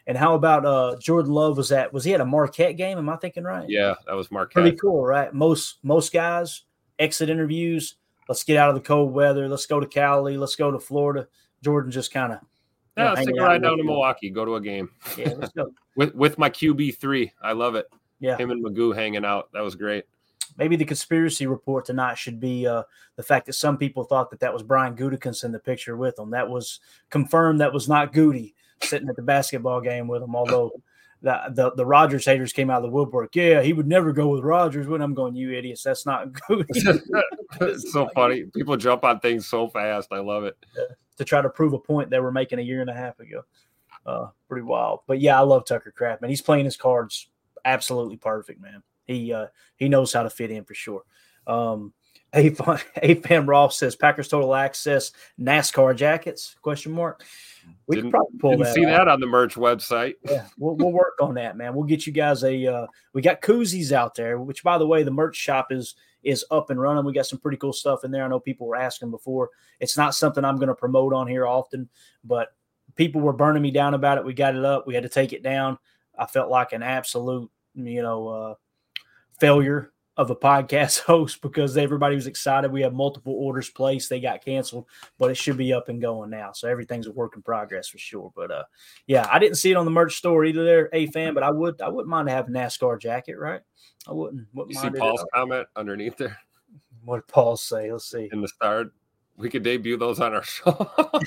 And how about uh Jordan Love was at was he at a Marquette game? Am I thinking right? Yeah, that was Marquette. Pretty cool, right? Most most guys exit interviews let's get out of the cold weather. Let's go to Cali. Let's go to Florida. Jordan just kind of yeah, let's take a ride down to Milwaukee. Go to a game. Yeah, let's go. with with my QB three, I love it. Yeah, him and Magoo hanging out. That was great. Maybe the conspiracy report tonight should be uh, the fact that some people thought that that was Brian Gutekunst in the picture with him. That was confirmed. That was not Gutey sitting at the basketball game with him. Although the, the the Rodgers haters came out of the woodwork. Yeah, he would never go with Rodgers. When I'm going, you idiots, that's not good. it's so funny. People jump on things so fast. I love it. to try to prove a point they were making a year and a half ago. Uh, pretty wild. But yeah, I love Tucker Kraft, man. He's playing his cards absolutely perfect, man. He uh, he knows how to fit in for sure. Um, a fan Ross says Packers total access NASCAR jackets? Question mark. We didn't, probably pull that. See out. that on the merch website. Yeah, we'll, we'll work on that, man. We'll get you guys a. Uh, we got koozies out there, which by the way, the merch shop is is up and running. We got some pretty cool stuff in there. I know people were asking before. It's not something I'm going to promote on here often, but people were burning me down about it. We got it up. We had to take it down. I felt like an absolute, you know, uh, failure of a podcast host because everybody was excited. We have multiple orders placed. They got canceled, but it should be up and going now. So everything's a work in progress for sure. But uh, yeah, I didn't see it on the merch store either. There, a fan, but I would I wouldn't mind to have a NASCAR jacket, right? I wouldn't. wouldn't you see Paul's comment underneath there? What did Paul say? Let's see. In the start, We could debut those on our show.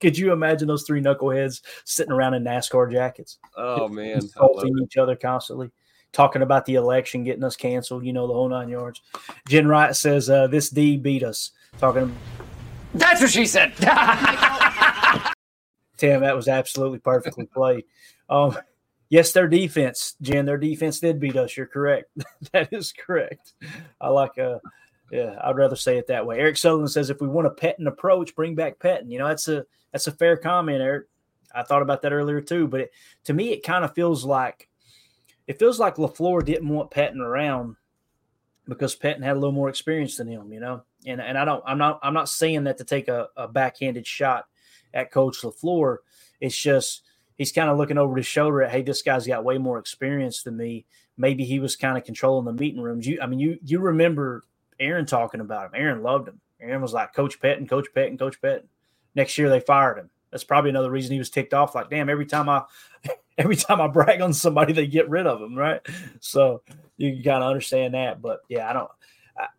Could you imagine those three knuckleheads sitting around in NASCAR jackets? Oh man, insulting each other constantly, talking about the election, getting us canceled. You know the whole nine yards. Jen Wright says uh, this D beat us. Talking. That's what she said. Tim, that was absolutely perfectly played. Um, yes, their defense, Jen, their defense did beat us. You're correct. that is correct. I like uh yeah, I'd rather say it that way. Eric Sutherland says if we want a Pettine approach, bring back Pettine. You know, that's a that's a fair comment, Eric. I thought about that earlier too, but it, to me, it kind of feels like it feels like Lafleur didn't want Patton around because Patton had a little more experience than him. You know, and and I don't, I'm not, I'm not saying that to take a, a backhanded shot at Coach Lafleur. It's just he's kind of looking over his shoulder at, hey, this guy's got way more experience than me. Maybe he was kind of controlling the meeting rooms. You, I mean, you you remember Aaron talking about him. Aaron loved him. Aaron was like Coach Pettine, Coach Pettine, Coach Pettine. Next year they fired him. That's probably another reason he was ticked off. Like, damn, every time I every time I brag on somebody, they get rid of him, right? So you kind of understand that. But yeah, I don't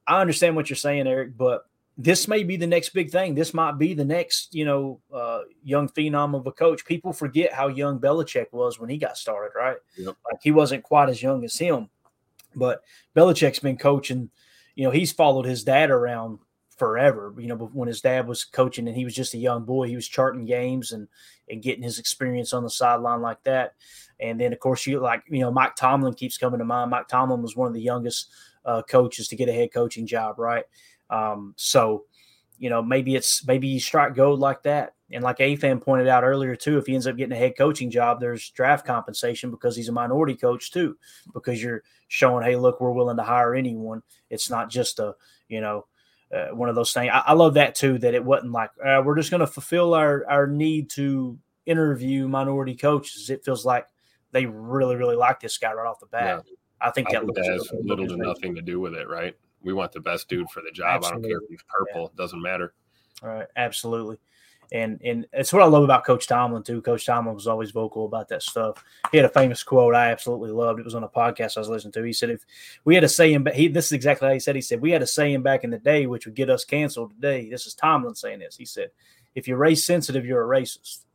I understand what you're saying, Eric, but this may be the next big thing. This might be the next, you know, uh, young phenom of a coach. People forget how young Belichick was when he got started, right? Yep. Like he wasn't quite as young as him, but Belichick's been coaching. You know, he's followed his dad around forever. You know, when his dad was coaching and he was just a young boy, he was charting games and and getting his experience on the sideline like that. And then, of course, you like you know, Mike Tomlin keeps coming to mind. Mike Tomlin was one of the youngest uh, coaches to get a head coaching job, right? Um, so, you know, maybe it's maybe you strike gold like that. And like A fan pointed out earlier too, if he ends up getting a head coaching job, there's draft compensation because he's a minority coach too, because you're showing, hey, look, we're willing to hire anyone. It's not just a, you know, uh, one of those things. I, I, love that too. That it wasn't like uh, we're just going to fulfill our our need to interview minority coaches. It feels like they really really like this guy right off the bat. Yeah. I think I that, think has little to nothing to do with it, right? We want the best dude for the job. Absolutely. I don't care if he's purple; yeah. doesn't matter. All right, absolutely. And and it's what I love about Coach Tomlin too. Coach Tomlin was always vocal about that stuff. He had a famous quote I absolutely loved. It was on a podcast I was listening to. He said, "If we had a saying, but he this is exactly how he said. He said we had a saying back in the day which would get us canceled today. This is Tomlin saying this. He said, if you're race sensitive, you're a racist.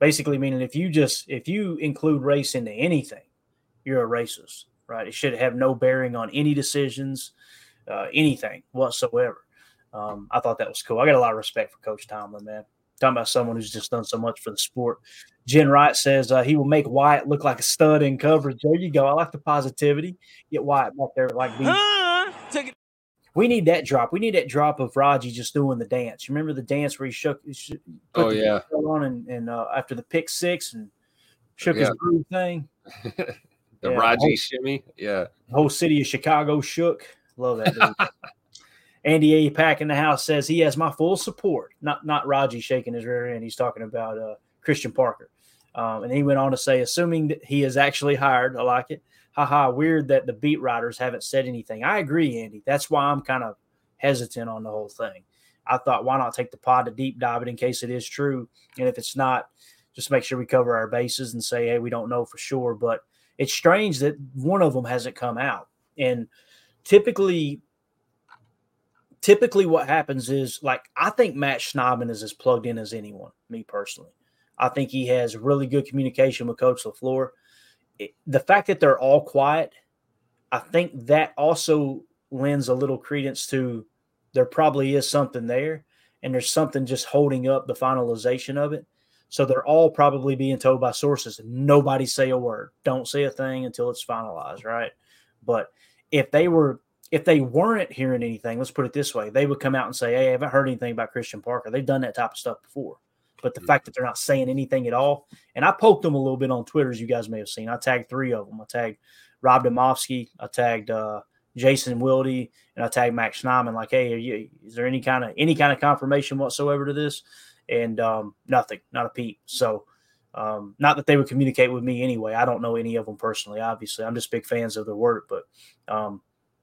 Basically, meaning if you just if you include race into anything, you're a racist right? It should have no bearing on any decisions, uh, anything whatsoever. Um, I thought that was cool. I got a lot of respect for Coach Tomlin, man. Talking about someone who's just done so much for the sport. Jen Wright says uh, he will make Wyatt look like a stud in coverage. There you go. I like the positivity. Get Wyatt back there like being. We need that drop. We need that drop of Raji just doing the dance. You remember the dance where he shook? He shook oh yeah. On and, and uh, after the pick six and shook yeah. his groove thing. The yeah, Raji whole, shimmy. Yeah. The whole city of Chicago shook. Love that. Andy A. Pack in the house says he has my full support. Not not Raji shaking his rear end. He's talking about uh, Christian Parker. Um, and he went on to say, assuming that he is actually hired, I like it. Haha, weird that the beat writers haven't said anything. I agree, Andy. That's why I'm kind of hesitant on the whole thing. I thought, why not take the pod to deep dive it in case it is true? And if it's not, just make sure we cover our bases and say, hey, we don't know for sure. But it's strange that one of them hasn't come out. And typically, typically what happens is like I think Matt Schneidman is as plugged in as anyone. Me personally, I think he has really good communication with Coach Lafleur. It, the fact that they're all quiet, I think that also lends a little credence to there probably is something there, and there's something just holding up the finalization of it. So they're all probably being told by sources, nobody say a word. Don't say a thing until it's finalized, right? But if they were if they weren't hearing anything, let's put it this way, they would come out and say, Hey, I haven't heard anything about Christian Parker. They've done that type of stuff before. But the mm-hmm. fact that they're not saying anything at all, and I poked them a little bit on Twitter, as you guys may have seen. I tagged three of them. I tagged Rob Demovsky, I tagged uh, Jason Wilde, and I tagged Max Schneidman. Like, hey, you, is there any kind of any kind of confirmation whatsoever to this? and um, nothing, not a peep. So, um, not that they would communicate with me anyway. I don't know any of them personally. Obviously, I'm just big fans of their work. But um,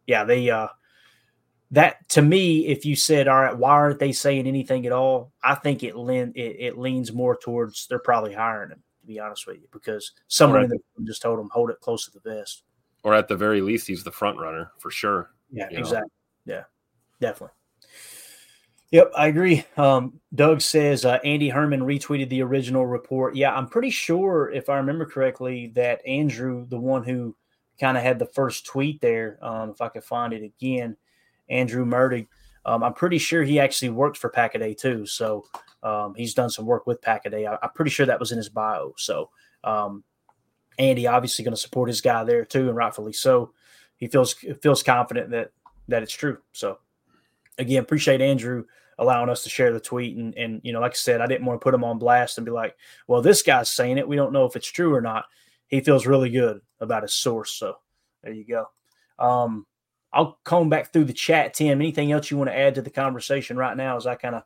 yeah, they uh, that to me, if you said, all right, why aren't they saying anything at all? I think it lean it, it leans more towards they're probably hiring him. To be honest with you, because someone in the just told him hold it close to the vest. Or at the very least, he's the front runner for sure. Yeah, exactly. Know? Yeah, definitely. Yep, I agree. Um, Doug says uh, Andy Herman retweeted the original report. Yeah, I'm pretty sure, if I remember correctly, that Andrew, the one who kind of had the first tweet there, um, if I could find it again, Andrew Murdy, um, I'm pretty sure he actually worked for Packaday too. So um, he's done some work with Packaday. I, am pretty sure that was in his bio. So um, Andy obviously going to support his guy there too, and rightfully so. He feels feels confident that that it's true. So again, appreciate Andrew allowing us to share the tweet. And, and, you know, like I said, I didn't want to put him on blast and be like, well, this guy's saying it. We don't know if it's true or not. He feels really good about his source. So there you go. Um, I'll comb back through the chat, Tim. Anything else you want to add to the conversation right now as I kind of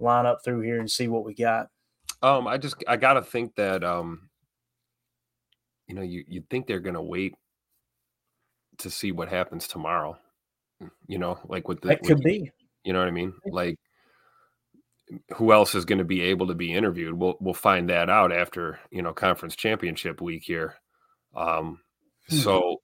line up through here and see what we got? Um, I just I gotta think that um, you know, you you think they're gonna wait to see what happens tomorrow. You know, like with the that could with, be. You know what I mean? Like who else is going to be able to be interviewed? We'll we'll find that out after you know conference championship week here. Um, hmm. so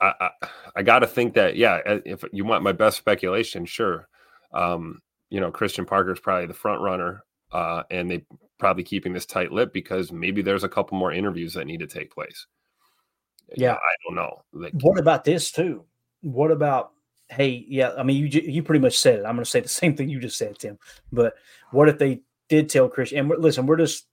I I, I got to think that yeah, if you want my best speculation, sure. Um, you know, Christian Parker is probably the front runner, uh, and they probably keeping this tight lip because maybe there's a couple more interviews that need to take place. Yeah, I don't know. Like, what about this too? What about hey, yeah, I mean, you you pretty much said it. I'm going to say the same thing you just said, Tim. But what if they did tell Christian? And listen, we're just,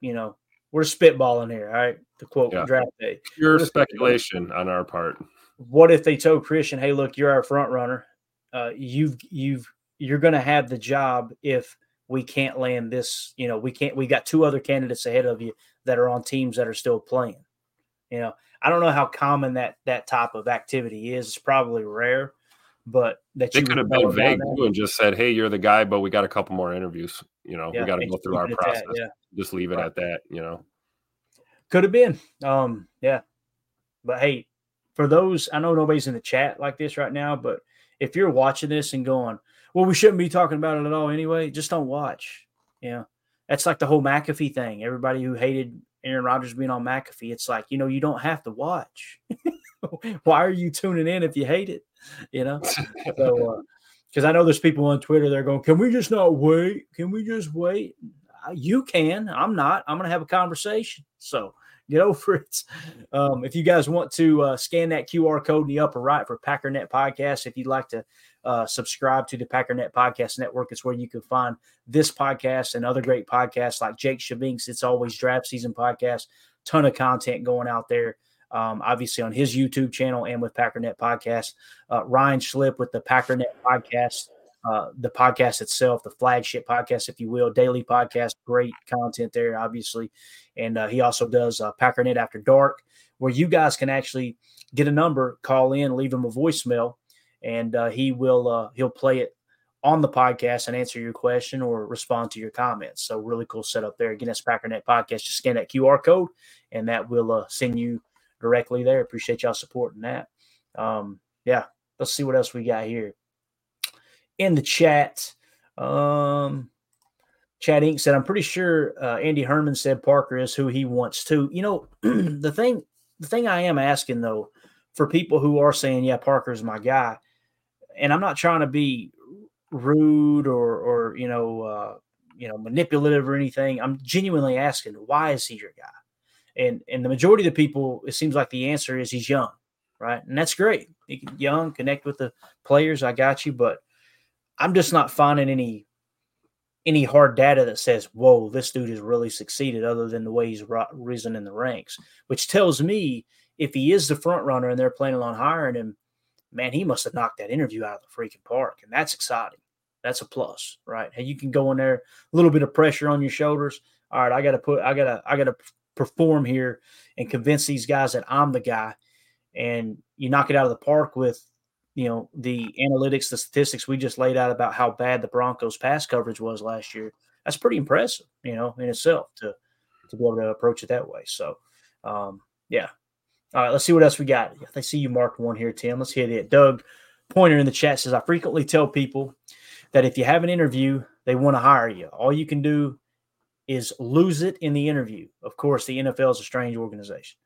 you know, we're spitballing here, all right? To quote yeah. draft day, pure speculation on our part. What if they told Christian, "Hey, look, you're our front runner. Uh, you've you've you're going to have the job if we can't land this. You know, we can't. We got two other candidates ahead of you that are on teams that are still playing. You know, I don't know how common that that type of activity is. It's probably rare, but that they could have been vague and just said, "Hey, you're the guy, but we got a couple more interviews. You know, yeah, we got to go through our process. That, yeah. Just leave it right. at that. You know, could have been. Um, yeah, but hey, for those, I know nobody's in the chat like this right now, but if you're watching this and going, "Well, we shouldn't be talking about it at all anyway," just don't watch. Yeah, that's like the whole McAfee thing. Everybody who hated Aaron Rodgers being on McAfee, it's like you know you don't have to watch. Why are you tuning in if you hate it? You know, so because I know there's people on Twitter they're going, "Can we just not wait? Can we just wait?" Uh, you can. I'm not. I'm going to have a conversation. So get over it. Um, if you guys want to uh, scan that QR code in the upper right for Packernet Podcast, if you'd like to uh, subscribe to the Packernet Podcast Network, it's where you can find this podcast and other great podcasts like Jake Shavinks. It's always draft season podcast. Ton of content going out there um, obviously on his YouTube channel and with Packernet Podcast. Uh, Ryan Schlip with the Packernet Podcast, uh, the podcast itself, the flagship podcast, if you will, daily podcast, great content there, obviously. And uh, he also does uh, Packernet After Dark, where you guys can actually get a number, call in, leave him a voicemail, and uh, he will uh, he'll play it on the podcast and answer your question or respond to your comments. So really cool setup there. Again, that's Packernet Podcast. Just scan that QR code, and that will send you directly there. Appreciate y'all supporting that. Um, yeah, let's see what else we got here in the chat. Um, Chad Inc. said, "I'm pretty sure uh, Andy Herman said Parker is who he wants to." You know, the thing, the thing I am asking though, for people who are saying, "Yeah, Parker's my guy," and I'm not trying to be rude or, or you know, uh, you know, manipulative or anything. I'm genuinely asking, why is he your guy? And and the majority of the people, it seems like the answer is he's young, right? And that's great. Can young, connect with the players. I got you, but I'm just not finding any any hard data that says, "Whoa, this dude has really succeeded," other than the way he's risen in the ranks, which tells me if he is the front runner and they're planning on hiring him, man, he must have knocked that interview out of the freaking park, and that's exciting. That's a plus, right? And you can go in there, a little bit of pressure on your shoulders. All right, I got to put, I got to, I got to perform here and convince these guys that I'm the guy. And you knock it out of the park with, you know, the analytics, the statistics we just laid out about how bad the Broncos pass coverage was last year. That's pretty impressive, you know, in itself to to be able to approach it that way. So, um, yeah. All right, let's see what else we got. I see you marked one here, Tim. Let's hit it. Doug Pointer in the chat says, I frequently tell people that if you have an interview, they want to hire you. All you can do is lose it in the interview. Of course, the NFL is a strange organization.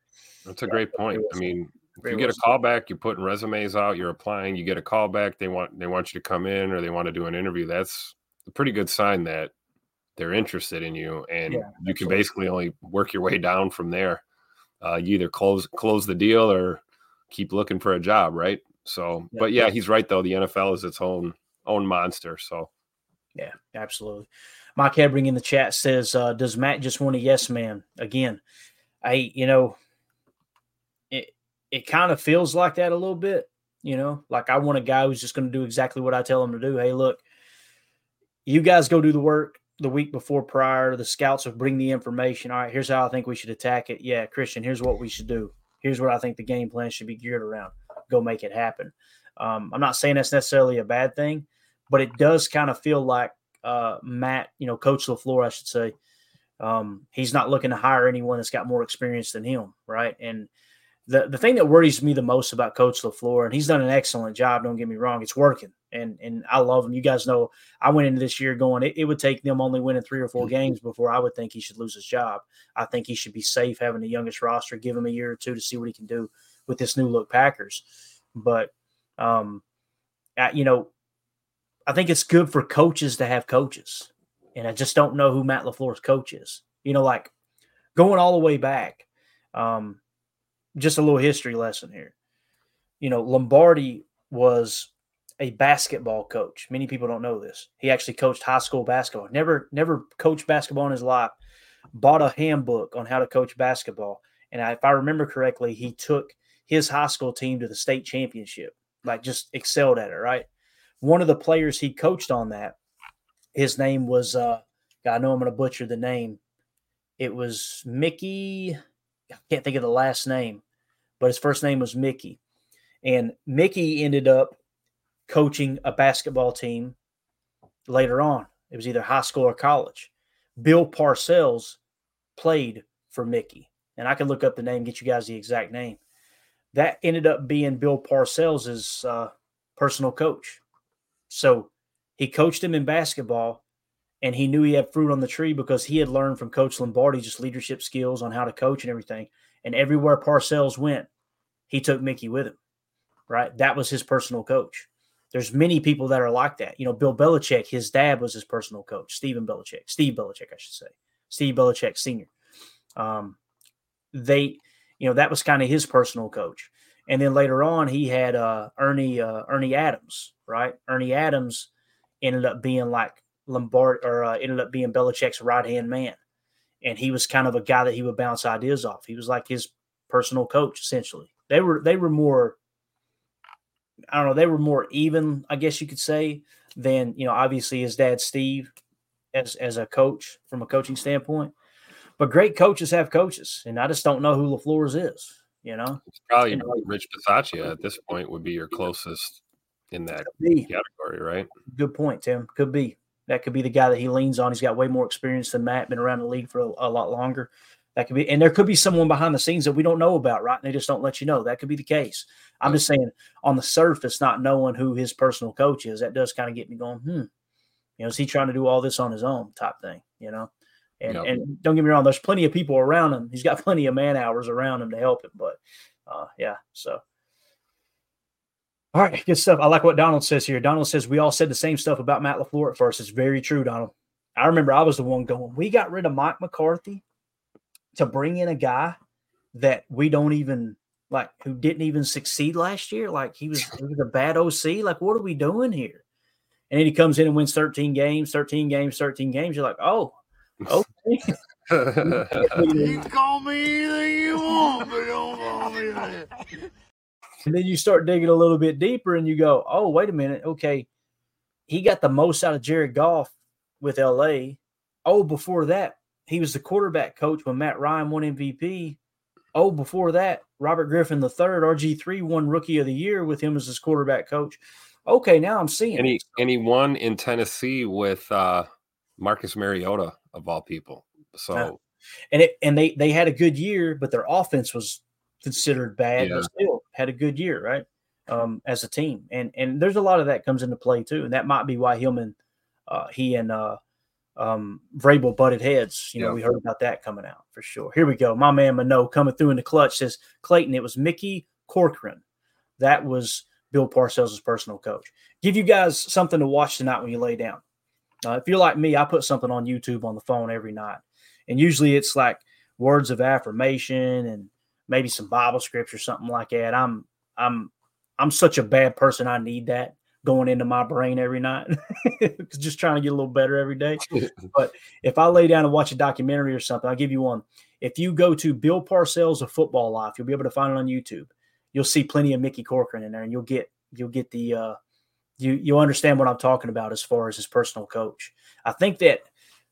That's a great point. I mean, If you get a call back, you're putting resumes out, you're applying, you get a call back, they want they want you to come in or they want to do an interview. That's a pretty good sign that they're interested in you, and Yeah, you can basically only work your way down from there. Uh, you either close close the deal or keep looking for a job, right? So, Yeah. but yeah, he's right though. The NFL is its own own monster. So Yeah, absolutely. Mike Hebring in the chat says, uh, "Does Matt just want a yes man again?" I, you know, it it kind of feels like that a little bit. You know, like I want a guy who's just going to do exactly what I tell him to do. Hey, look, you guys go do the work the week before prior. The scouts will bring the information. All right, here's how I think we should attack it. Yeah, Christian, here's what we should do. Here's what I think the game plan should be geared around. Go make it happen. Um, I'm not saying that's necessarily a bad thing, but it does kind of feel like uh, Matt, you know, Coach LaFleur, I should say, um, he's not looking to hire anyone that's got more experience than him, right? And the the thing that worries me the most about Coach LaFleur, and he's done an excellent job. Don't get me wrong, it's working, and and I love him. You guys know I went into this year going it, it would take them only winning three or four games before I would think he should lose his job. I think he should be safe having the youngest roster. Give him a year or two to see what he can do with this new look Packers. But um, I, you know, I think it's good for coaches to have coaches, and I just don't know who Matt Lafleur's coach is. You know, like going all the way back. Um, just a little history lesson here. You know, Lombardi was a basketball coach. Many people don't know this. He actually coached high school basketball. Never, never coached basketball in his life. Bought a handbook on how to coach basketball, and I, if I remember correctly, he took his high school team to the state championship. Like, just excelled at it. Right. One of the players he coached on that, his name was. uh I know I'm going to butcher the name. It was Mickey. I can't think of the last name, but his first name was Mickey. And Mickey ended up coaching a basketball team later on. It was either high school or college. Bill Parcells played for Mickey. And I can look up the name, get you guys the exact name. That ended up being Bill Parcells' uh, personal coach. So he coached him in basketball and he knew he had fruit on the tree because he had learned from Coach Lombardi just leadership skills on how to coach and everything. And everywhere Parcells went, he took Mickey with him. Right, that was his personal coach. There's many people that are like that. You know, Bill Belichick, his dad was his personal coach, Stephen Belichick, Steve Belichick, I should say, Steve Belichick Senior. Um, they, you know, that was kind of his personal coach. And then later on, he had uh, Ernie uh, Ernie Adams, right? Ernie Adams ended up being like Lombard or uh, ended up being Belichick's right hand man, and he was kind of a guy that he would bounce ideas off. He was like his personal coach essentially. They were they were more, I don't know, they were more even, I guess you could say, than you know obviously his dad Steve as as a coach from a coaching standpoint. But great coaches have coaches, and I just don't know who LaFleur's is. You know, it's probably You know, Rich Bisaccia at this point would be your closest in that category, right? Good point, Tim. Could be. That could be the guy that he leans on. He's got way more experience than Matt, been around the league for a, a lot longer. That could be, and there could be someone behind the scenes that we don't know about, right? And they just don't let you know. That could be the case. I'm just saying, on the surface, not knowing who his personal coach is, that does kind of get me going. Hmm, you know, is he trying to do all this on his own? Type thing, you know. And Yep. and don't get me wrong, there's plenty of people around him. He's got plenty of man hours around him to help him, but uh, yeah. So all right, good stuff. I like what Donald says here. Donald says we all said the same stuff about Matt LaFleur at first. It's very true, Donald. I remember I was the one going, we got rid of Mike McCarthy to bring in a guy that we don't even like who didn't even succeed last year. Like he was, he was a bad OC. Like, what are we doing here? And then he comes in and wins 13 games, 13 games, 13 games. You're like, oh, okay. call me anything you want, but don't call me that. And then you start digging a little bit deeper and you go, oh, wait a minute. Okay. He got the most out of Jared Goff with LA. Oh, before that, he was the quarterback coach when Matt Ryan won MVP. Oh, before that, Robert Griffin III, RG3, won Rookie of the Year with him as his quarterback coach. Okay, now I'm seeing And he and he won in Tennessee with uh Marcus Mariota of all people. So Yeah. and it and they they had a good year, but their offense was considered bad, Yeah. Had a good year, right? Um, as a team, and and there's a lot of that comes into play too, and that might be why him and uh, he and uh, um, Vrabel butted heads. You know, Yeah. we heard about that coming out for sure. Here we go, my man Mano coming through in the clutch says Clayton. It was Mickey Corcoran. That was Bill Parcells' personal coach. Give you guys something to watch tonight when you lay down. Uh, if you're like me, I put something on YouTube on the phone every night, and usually it's like words of affirmation and maybe some Bible scripts or something like that. I'm I'm I'm such a bad person. I need that going into my brain every night, just trying to get a little better every day. but if I lay down and watch a documentary or something, I'll give you one. If you go to Bill Parcells of Football Life, you'll be able to find it on YouTube. You'll see plenty of Mickey Corcoran in there, and you'll get you'll get the uh, you you'll understand what I'm talking about as far as his personal coach. I think that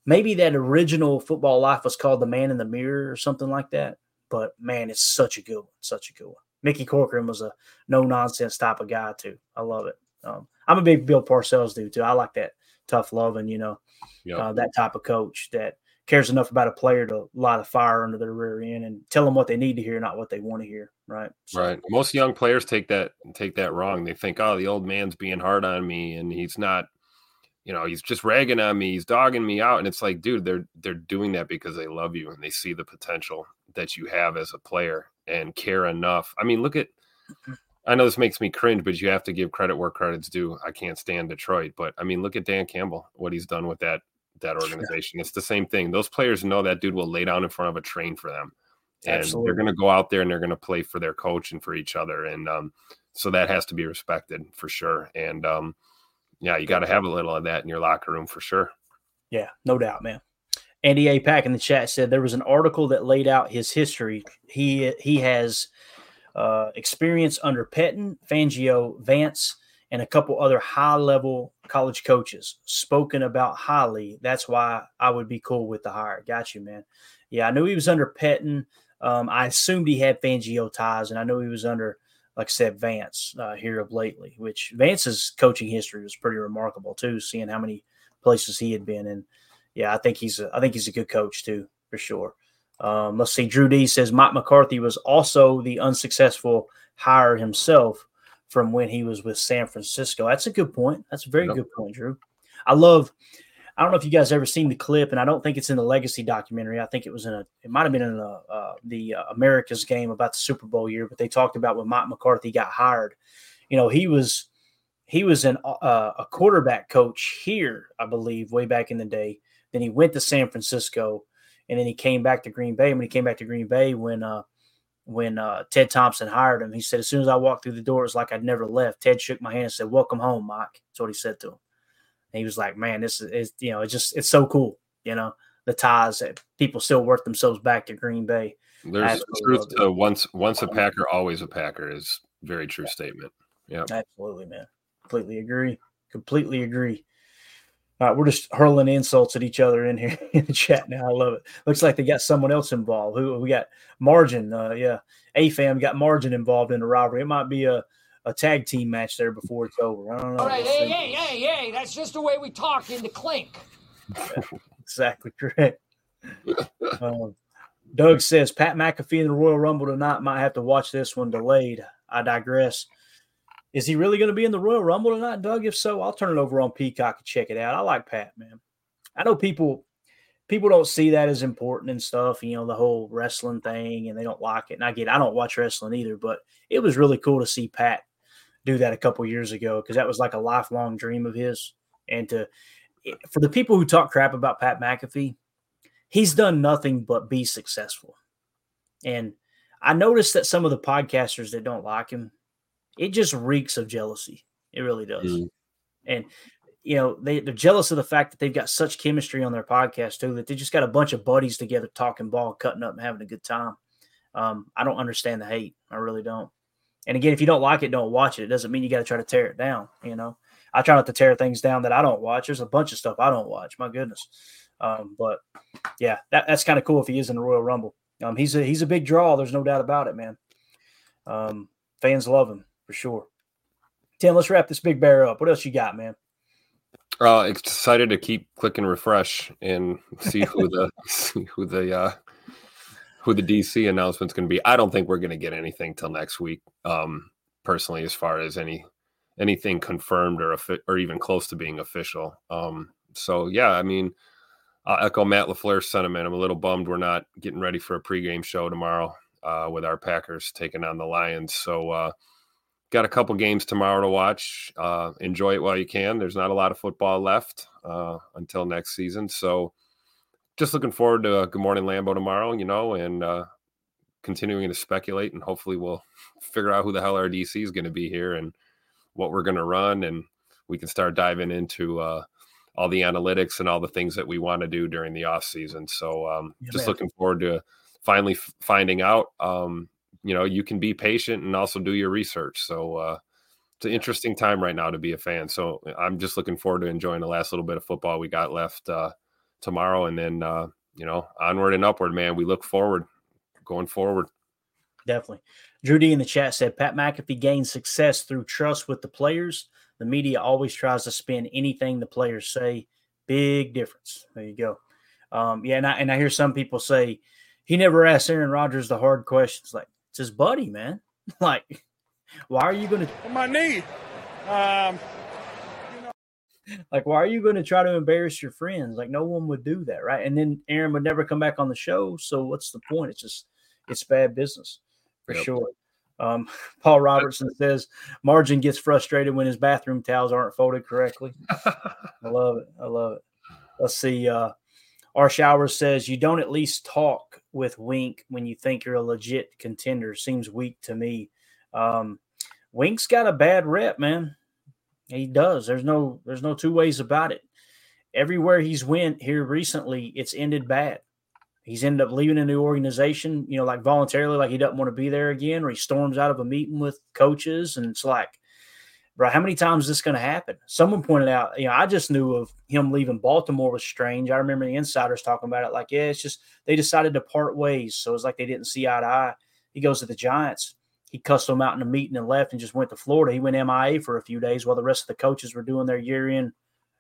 maybe that original Football Life was called The Man in the Mirror or something like that. But man, it's such a good one, such a good one. Mickey Corcoran was a no nonsense type of guy too. I love it. Um, I'm a big Bill Parcells dude too. I like that tough love and you know, yep. uh, that type of coach that cares enough about a player to light a fire under their rear end and tell them what they need to hear, not what they want to hear. Right. So, right. Most young players take that take that wrong. They think, oh, the old man's being hard on me, and he's not. You know, he's just ragging on me. He's dogging me out, and it's like, dude, they're they're doing that because they love you and they see the potential that you have as a player and care enough. I mean, look at. I know this makes me cringe, but you have to give credit where credit's due. I can't stand Detroit, but I mean, look at Dan Campbell, what he's done with that that organization. It's the same thing. Those players know that dude will lay down in front of a train for them, and Absolutely. they're going to go out there and they're going to play for their coach and for each other, and um, so that has to be respected for sure. And um, yeah, you got to have a little of that in your locker room for sure. Yeah, no doubt, man. Andy A. Pack in the chat said there was an article that laid out his history. He he has uh, experience under Pettine, Fangio, Vance, and a couple other high level college coaches spoken about highly. That's why I would be cool with the hire. Got you, man. Yeah, I knew he was under Pettine. Um, I assumed he had Fangio ties, and I know he was under, like I said, Vance uh, here of lately. Which Vance's coaching history was pretty remarkable too, seeing how many places he had been in. Yeah, I think he's a, I think he's a good coach too, for sure. Um, let's see. Drew D says Mike McCarthy was also the unsuccessful hire himself from when he was with San Francisco. That's a good point. That's a very yep. good point, Drew. I love. I don't know if you guys ever seen the clip, and I don't think it's in the Legacy documentary. I think it was in a. It might have been in a, uh, the uh, America's game about the Super Bowl year, but they talked about when Mike McCarthy got hired. You know, he was he was an uh, a quarterback coach here, I believe, way back in the day. Then he went to San Francisco and then he came back to Green Bay. When he came back to Green Bay, when uh, when uh, Ted Thompson hired him, he said, as soon as I walked through the door, it was like I'd never left. Ted shook my hand and said, "Welcome home, Mike." That's what he said to him. And he was like, "Man, this is, is you know, it's just it's so cool, you know, the ties that people still work themselves back to Green Bay." There's truth to once once a Packer, always a Packer is very true statement. Yeah, absolutely, man. Completely agree. Completely agree. All right, we're just hurling insults at each other in here in the chat now. I love it. Looks like they got someone else involved. Who we got? Margin. Uh, yeah, AFAM got Margin involved in the robbery. It might be a, a tag team match there before it's over. I don't know. All right, hey, hey, hey, hey, that's just the way we talk in the clink. exactly correct. um, Doug says Pat McAfee in the Royal Rumble tonight. Might have to watch this one delayed. I digress. Is he really going to be in the Royal Rumble tonight, Doug? If so, I'll turn it over on Peacock and check it out. I like Pat, man. I know people people don't see that as important and stuff, you know, the whole wrestling thing, and they don't like it. And I get, I don't watch wrestling either, but it was really cool to see Pat do that a couple years ago because that was like a lifelong dream of his. And to eh, for the people who talk crap about Pat McAfee, he's done nothing but be successful. And I noticed that some of the podcasters that don't like him, it just reeks of jealousy. It really does. Mm-hmm. And you know, they, they're jealous of the fact that they've got such chemistry on their podcast too, that they just got a bunch of buddies together talking ball, cutting up and having a good time. Um, I don't understand the hate. I really don't. And again, if you don't like it, don't watch it. It doesn't mean you got to try to tear it down. You know, I try not to tear things down that I don't watch. There's a bunch of stuff I don't watch. My goodness. Um, but yeah, that, that's kind of cool if he is in the Royal Rumble. Um, he's a he's a big draw. There's no doubt about it, man. Um, fans love him for sure. Tim, let's wrap this big bear up. What else you got, man? Uh, excited to keep clicking refresh and see who the see who the uh, who the DC announcement's going to be. I don't think we're going to get anything till next week. Um, personally, as far as any anything confirmed or or even close to being official. Um, so yeah, I mean, I'll echo Matt LaFleur's sentiment. I'm a little bummed we're not getting ready for a pregame show tomorrow uh, with our Packers taking on the Lions. So, uh, got a couple games tomorrow to watch. Uh, enjoy it while you can. There's not a lot of football left uh, until next season. So, just looking forward to Good Morning Lambeau tomorrow, you know, and uh, continuing to speculate. And hopefully, we'll figure out who the hell our DC is going to be here and what we're going to run. And we can start diving into uh, all the analytics and all the things that we want to do during the off season. So um, yeah, just man. looking forward to finally f- finding out. Um, you know, you can be patient and also do your research. So uh, it's an interesting time right now to be a fan. So I'm just looking forward to enjoying the last little bit of football we got left uh, tomorrow, and then uh, you know, onward and upward, man. We look forward, going forward. Definitely. Drew D in the chat said Pat McAfee gained success through trust with the players the media always tries to spin anything the players say. Big difference. There you go. Um, yeah, and I, and I hear some people say he never asked Aaron Rodgers the hard questions. Like it's his buddy, man. like, why are you going to on my knee? Um, like, why are you going to try to embarrass your friends? Like, no one would do that, right? And then Aaron would never come back on the show. So what's the point? It's just it's bad business for yep. sure. Um, Paul Robertson says Margin gets frustrated when his bathroom towels aren't folded correctly. I love it. I love it. Let's see. Uh, our shower says you don't at least talk with Wink when you think you're a legit contender. Seems weak to me. Um, Wink's got a bad rep, man. He does. There's no there's no two ways about it. Everywhere he's went here recently, it's ended bad. He's ended up leaving a new organization, you know, like voluntarily, like he doesn't want to be there again, or he storms out of a meeting with coaches. And it's like, bro, how many times is this going to happen? Someone pointed out, you know, I just knew of him leaving Baltimore was strange. I remember the insiders talking about it, like, yeah, it's just they decided to part ways. So it's like they didn't see eye to eye. He goes to the Giants. He cussed them out in a meeting and left and just went to Florida. He went MIA for a few days while the rest of the coaches were doing their year in,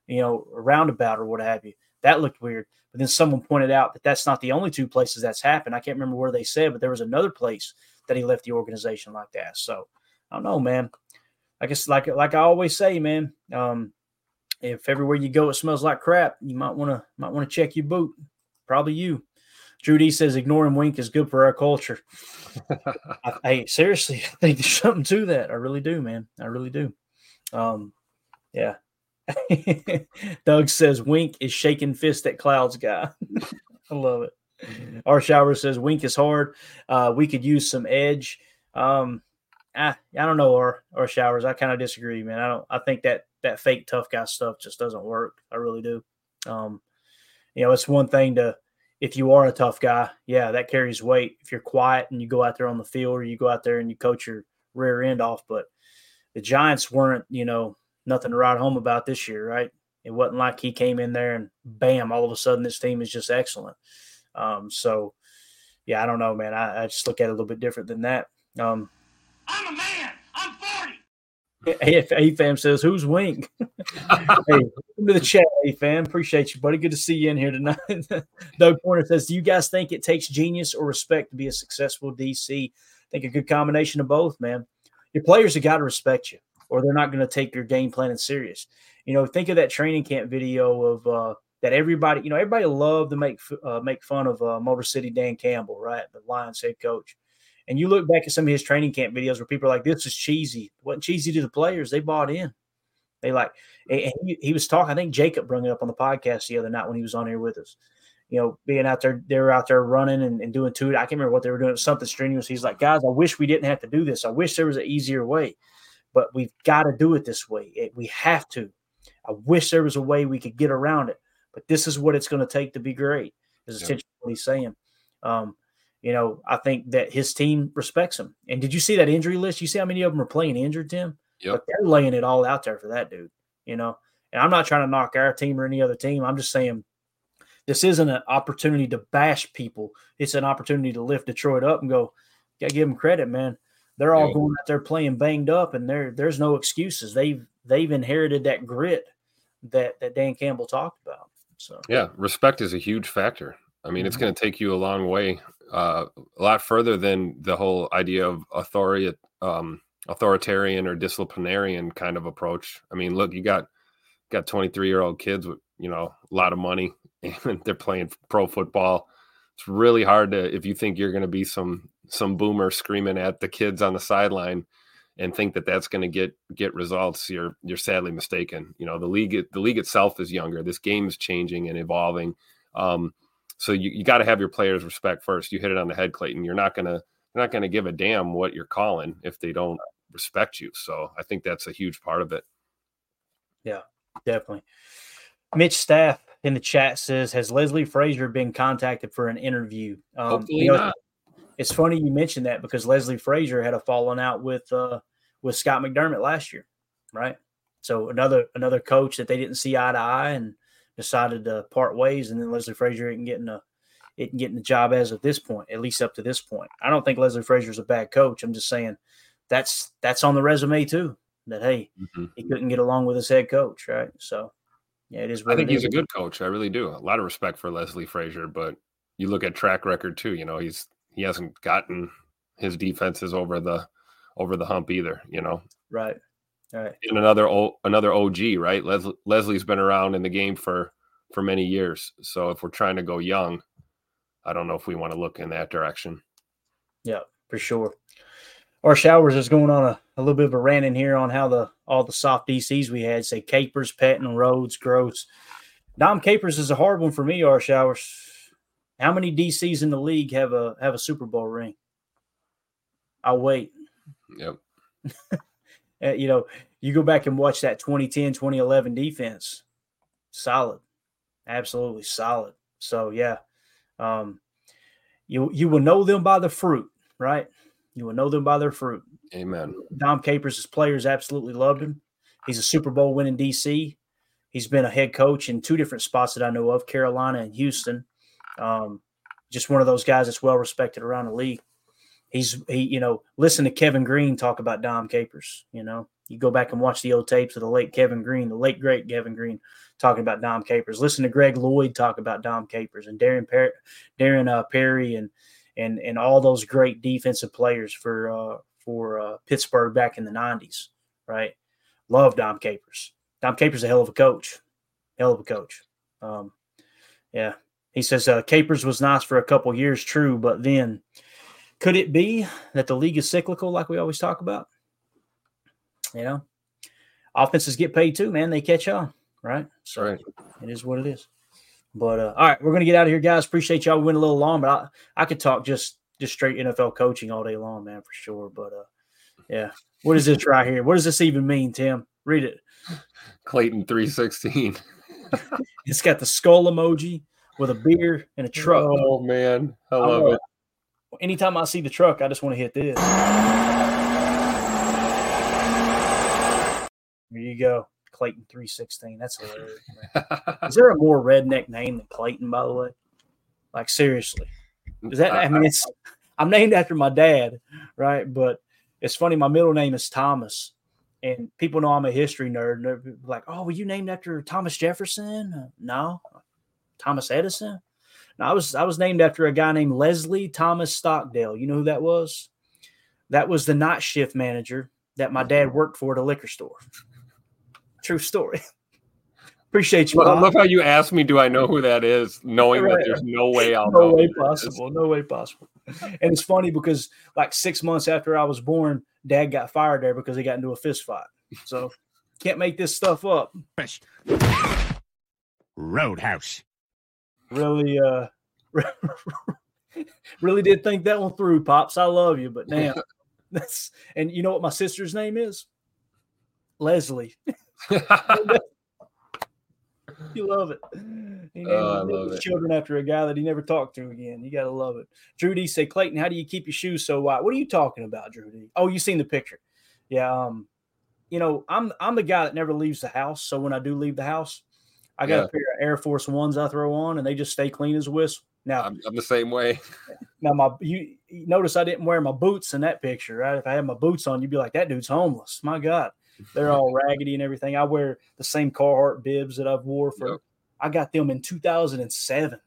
you know, roundabout or what have you. That looked weird. But then someone pointed out that that's not the only two places that's happened. I can't remember where they said, but there was another place that he left the organization like that. So I don't know, man. I guess like like I always say, man. Um, if everywhere you go it smells like crap, you might want to might want to check your boot. Probably you. Drew D says ignoring Wink is good for our culture. I, hey, seriously, I think there's something to that. I really do, man. I really do. Um, yeah, Doug says Wink is shaking fist at Clouds guy. I love it. Our shower says Wink is hard. Uh, we could use some edge. Um, I, I don't know our our showers. I kind of disagree, man. I don't. I think that that fake tough guy stuff just doesn't work. I really do. Um, you know, it's one thing to if you are a tough guy, yeah, that carries weight. If you're quiet and you go out there on the field or you go out there and you coach your rear end off, but the Giants weren't, you know, nothing to write home about this year, right? It wasn't like he came in there and bam, all of a sudden this team is just excellent. Um, so, yeah, I don't know, man. I, I, just look at it a little bit different than that. Um, I'm a man. I'm 40. If AFAM says, Who's Wink? hey, welcome to the chat, AFAM. Appreciate you, buddy. Good to see you in here tonight. Doug Porter says, Do you guys think it takes genius or respect to be a successful DC? I think a good combination of both, man. Your players have got to respect you or they're not going to take your game plan in serious. You know, think of that training camp video of uh, that everybody, you know, everybody loved to make uh, make fun of uh, Motor City Dan Campbell, right, the Lions head coach. And you look back at some of his training camp videos where people are like, "This is cheesy." It wasn't cheesy to the players; they bought in. They like, and he, he was talking. I think Jacob brought it up on the podcast the other night when he was on here with us you know, being out there, they were out there running and, and doing two. I can't remember what they were doing. It was something strenuous. He's like, guys, I wish we didn't have to do this. I wish there was an easier way but we've got to do it this way. It, we have to. I wish there was a way we could get around it, but this is what it's going to take to be great. Is essentially yeah. what he's saying. Um, you know, I think that his team respects him. And did you see that injury list? You see how many of them are playing injured, Tim? Yeah, they're laying it all out there for that dude. You know, and I'm not trying to knock our team or any other team. I'm just saying this isn't an opportunity to bash people. It's an opportunity to lift Detroit up and go, gotta give them credit, man. They're all yeah. going out there playing banged up, and there there's no excuses. They've they've inherited that grit that that Dan Campbell talked about. So yeah, respect is a huge factor. I mean, mm-hmm. it's going to take you a long way, uh, a lot further than the whole idea of authority, um, authoritarian or disciplinarian kind of approach. I mean, look, you got got 23 year old kids with you know a lot of money, and they're playing pro football. It's really hard to if you think you're going to be some some boomer screaming at the kids on the sideline and think that that's going to get get results, you're you're sadly mistaken. You know, the league the league itself is younger. This game is changing and evolving. Um, so you, you got to have your players respect first. You hit it on the head, Clayton. You're not gonna you're not gonna give a damn what you're calling if they don't respect you. So I think that's a huge part of it. Yeah, definitely. Mitch Staff in the chat says, "Has Leslie Frazier been contacted for an interview?" Um, Hopefully you know, not. It's funny you mentioned that because Leslie Frazier had a falling out with uh, with Scott McDermott last year, right? So another another coach that they didn't see eye to eye and decided to part ways, and then Leslie Frazier isn't getting a isn't getting the job as of this point, at least up to this point. I don't think Leslie Frazier is a bad coach. I'm just saying that's that's on the resume too. That hey, Mhm. he couldn't get along with his head coach, right? So yeah, it is. What I think he's a good coach. I really do. A lot of respect for Leslie Frazier, but you look at track record too. You know, he's he hasn't gotten his defenses over the over the hump either. You know, right, right. and another o, another OG, right? Les, Leslie's been around in the game for for many years. So if we're trying to go young, I don't know if we want to look in that direction. Yeah, for sure. Our showers is going on a, a little bit of a rant in here on how the all the soft DCs we had say Capers, Patton, Rhodes, Gross. Dom Capers is a hard one for me. Our showers. How many DCs in the league have a have a Super Bowl ring? I'll wait. Yep. Uh, you know, you go back and watch that 2010, 2011 defense. Solid. Absolutely solid. So yeah. Um you you will know them by the fruit, right? You will know them by their fruit. Amen. Dom Capers, his players absolutely loved him. He's a Super Bowl winning DC. He's been a head coach in two different spots that I know of, Carolina and Houston. Um, just one of those guys that's well respected around the league. He's he, you know, listen to Kevin Greene talk about Dom Capers. You know, you go back and watch the old tapes of the late Kevin Greene, the late great Kevin Greene, talking about Dom Capers. Listen to Greg Lloyd talk about Dom Capers and Darren Perry, Darren uh, Perry and and and all those great defensive players for uh, for uh, Pittsburgh back in the '90s. Right, love Dom Capers. Dom Capers a hell of a coach, hell of a coach. Um, yeah, he says uh, Capers was nice for a couple years, true, but then could it be that the league is cyclical, like we always talk about? You know, offenses get paid too, man. They catch on, right? So Right. it is what it is. But uh, all right, we're gonna get out of here, guys. Appreciate y'all. We went a little long, but I, I could talk just just straight NFL coaching all day long, man, for sure. But uh, yeah, what is this right here? What does this even mean, Tim? Read it. Clayton three sixteen. It's got the skull emoji with a beer and a truck. Oh man, I love it. Anytime I see the truck, I just want to hit this. There you go. Clayton 316. That's hilarious. Is there a more redneck name than Clayton, by the way? Like seriously. Is that I mean it's I'm named after my dad, right? But it's funny, my middle name is Thomas. And people know I'm a history nerd. And they're like, oh, were you named after Thomas Jefferson? No. Thomas Edison? No, I was I was named after a guy named Leslie Thomas Stockdale. You know who that was? That was the night shift manager that my dad worked for at a liquor store. True story. Appreciate you. Well, I love how you asked me, "Do I know who that is?" Knowing Right. that there's no way I'll no know. way who that is. possible. No way possible. And it's funny because like six months after I was born, dad got fired there because he got into a fist fight. So can't make this stuff up. Roadhouse. Really, uh really did think that one through, Pops. I love you, but now that's and you know what my sister's name is? Leslie. you love it. He named, Oh, I love his it. children after a guy that he never talked to again. You gotta love it. Drew D say, Clayton, how do you keep your shoes so white? What are you talking about, Drew D? Oh, you seen the picture. Yeah. Um, you know, I'm I'm the guy that never leaves the house. So when I do leave the house, I got Yeah. a pair of Air Force Ones I throw on and they just stay clean as a whistle. Now, I'm, I'm the same way. now my you, you notice I didn't wear my boots in that picture, right? If I had my boots on, you'd be like, that dude's homeless. My God. They're all raggedy and everything. I wear the same Carhartt bibs that I've wore for Yep. I got them in 2007.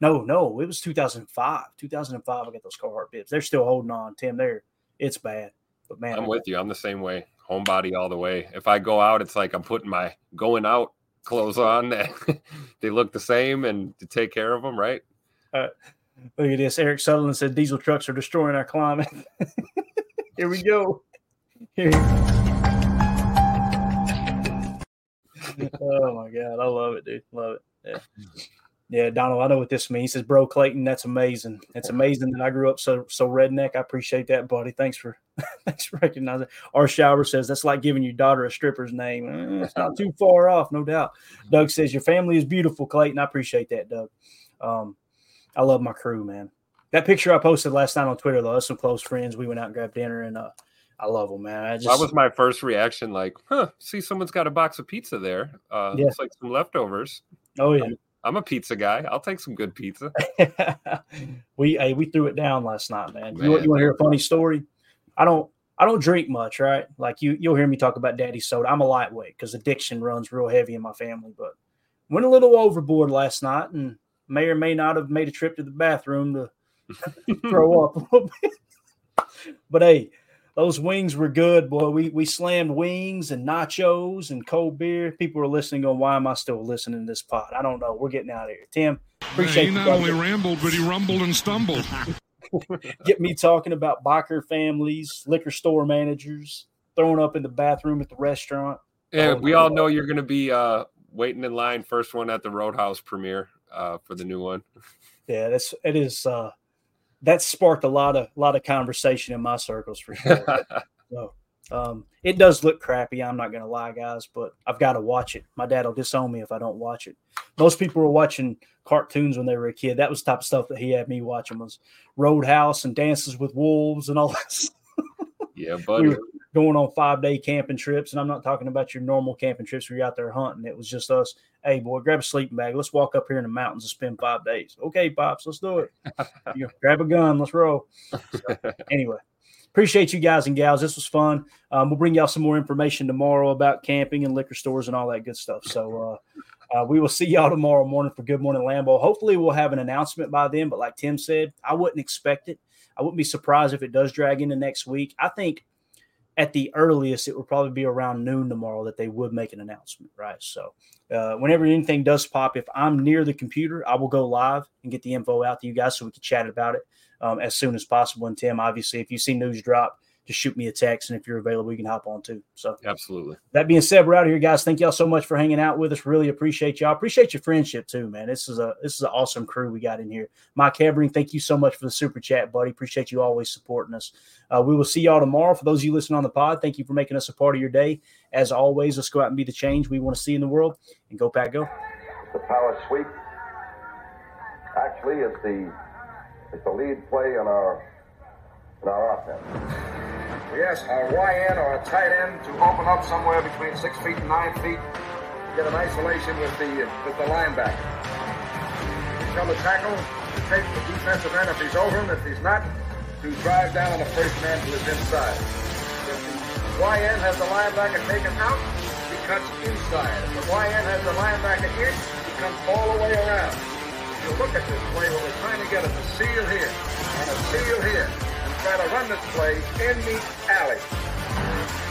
No, no, it was 2005. 2005 I got those Carhartt bibs. They're still holding on, Tim. They're it's bad. But man, I'm with you. I'm the same way. Homebody all the way. If I go out, it's like I'm putting my going out clothes on. that they look the same, and to take care of them, right? Uh, look at this. Eric Sutherland said diesel trucks are destroying our climate. Here we go. Here. oh my god, I love it, dude. Love it. Yeah. Yeah, Donald, I know what this means. He says, Bro Clayton, that's amazing. It's amazing that I grew up so so redneck. I appreciate that, buddy. Thanks for thanks for recognizing. Our shower says that's like giving your daughter a stripper's name. Eh, it's not too far off, no doubt. Doug says, Your family is beautiful, Clayton. I appreciate that, Doug. Um, I love my crew, man. That picture I posted last night on Twitter, though, that's some close friends. We went out and grabbed dinner, and uh, I love them, man. I just that was my first reaction. Like, huh? See, someone's got a box of pizza there. Uh, Yeah. Looks like some leftovers. oh yeah. I'm, I'm a pizza guy. I'll take some good pizza. we hey, we threw it down last night, man. You, Man. want- you want to hear a funny story? I don't I don't drink much, right? Like you you'll hear me talk about daddy soda. I'm a lightweight because addiction runs real heavy in my family, but went a little overboard last night and may or may not have made a trip to the bathroom to throw up a little bit. But hey, those wings were good, boy. We we slammed wings and nachos and cold beer. People are listening, going, "Why am I still listening to this pod?" I don't know. We're getting out of here, Tim. Appreciate he you. not brother. only rambled, but he rumbled and stumbled. Get me talking about biker families, liquor store managers, throwing up in the bathroom at the restaurant. Yeah, Oh, we all know you're going to be uh, waiting in line, first one at the Roadhouse premiere uh, for the new one. Yeah, that's it is. uh That sparked a lot of lot of conversation in my circles for sure. so, um, it does look crappy. I'm not gonna lie, guys, but I've got to watch it. My dad will disown me if I don't watch it. Most people were watching cartoons when they were a kid. That was the type of stuff that he had me watching was Roadhouse and Dances with Wolves and all that. Yeah, we buddy. were going on five day camping trips, and I'm not talking about your normal camping trips where you're out there hunting. It was just us. Hey, boy, grab a sleeping bag. Let's walk up here in the mountains and spend five days. Okay, pops, let's do it. You know, grab a gun. Let's roll. So, anyway, appreciate you guys and gals. This was fun. Um, we'll bring y'all some more information tomorrow about camping and liquor stores and all that good stuff. So. Uh, uh, we will see y'all tomorrow morning for Good Morning Lambeau. Hopefully, we'll have an announcement by then. But like Tim said, I wouldn't expect it. I wouldn't be surprised if it does drag into next week. I think at the earliest, it would probably be around noon tomorrow that they would make an announcement, right? So, uh, whenever anything does pop, if I'm near the computer, I will go live and get the info out to you guys so we can chat about it um, as soon as possible. And Tim, obviously, if you see news drop, just shoot me a text, and if you're available, you can hop on too. So, Absolutely. that being said, we're out of here, guys. Thank y'all so much for hanging out with us. Really appreciate y'all. Appreciate your friendship too, man. This is a this is an awesome crew we got in here. Mike Hebring, thank you so much for the super chat, buddy. Appreciate you always supporting us. Uh, we will see y'all tomorrow. For those of you listening on the pod, thank you for making us a part of your day. As always, let's go out and be the change we want to see in the world. And go pack, go. The power sweep. Actually, it's the it's the lead play in our in our offense. Yes, a YN or a tight end to open up somewhere between six feet and nine feet. To get an isolation with the with the linebacker. Become a tackle. to Take the defensive end if he's over him. If he's not, to drive down on the first man to his inside. If the YN has the linebacker taken out, he cuts inside. If the YN has the linebacker in, he comes all the way around. If you look at this play, what we're trying to get is a seal here and a seal here got to run this play in the alley.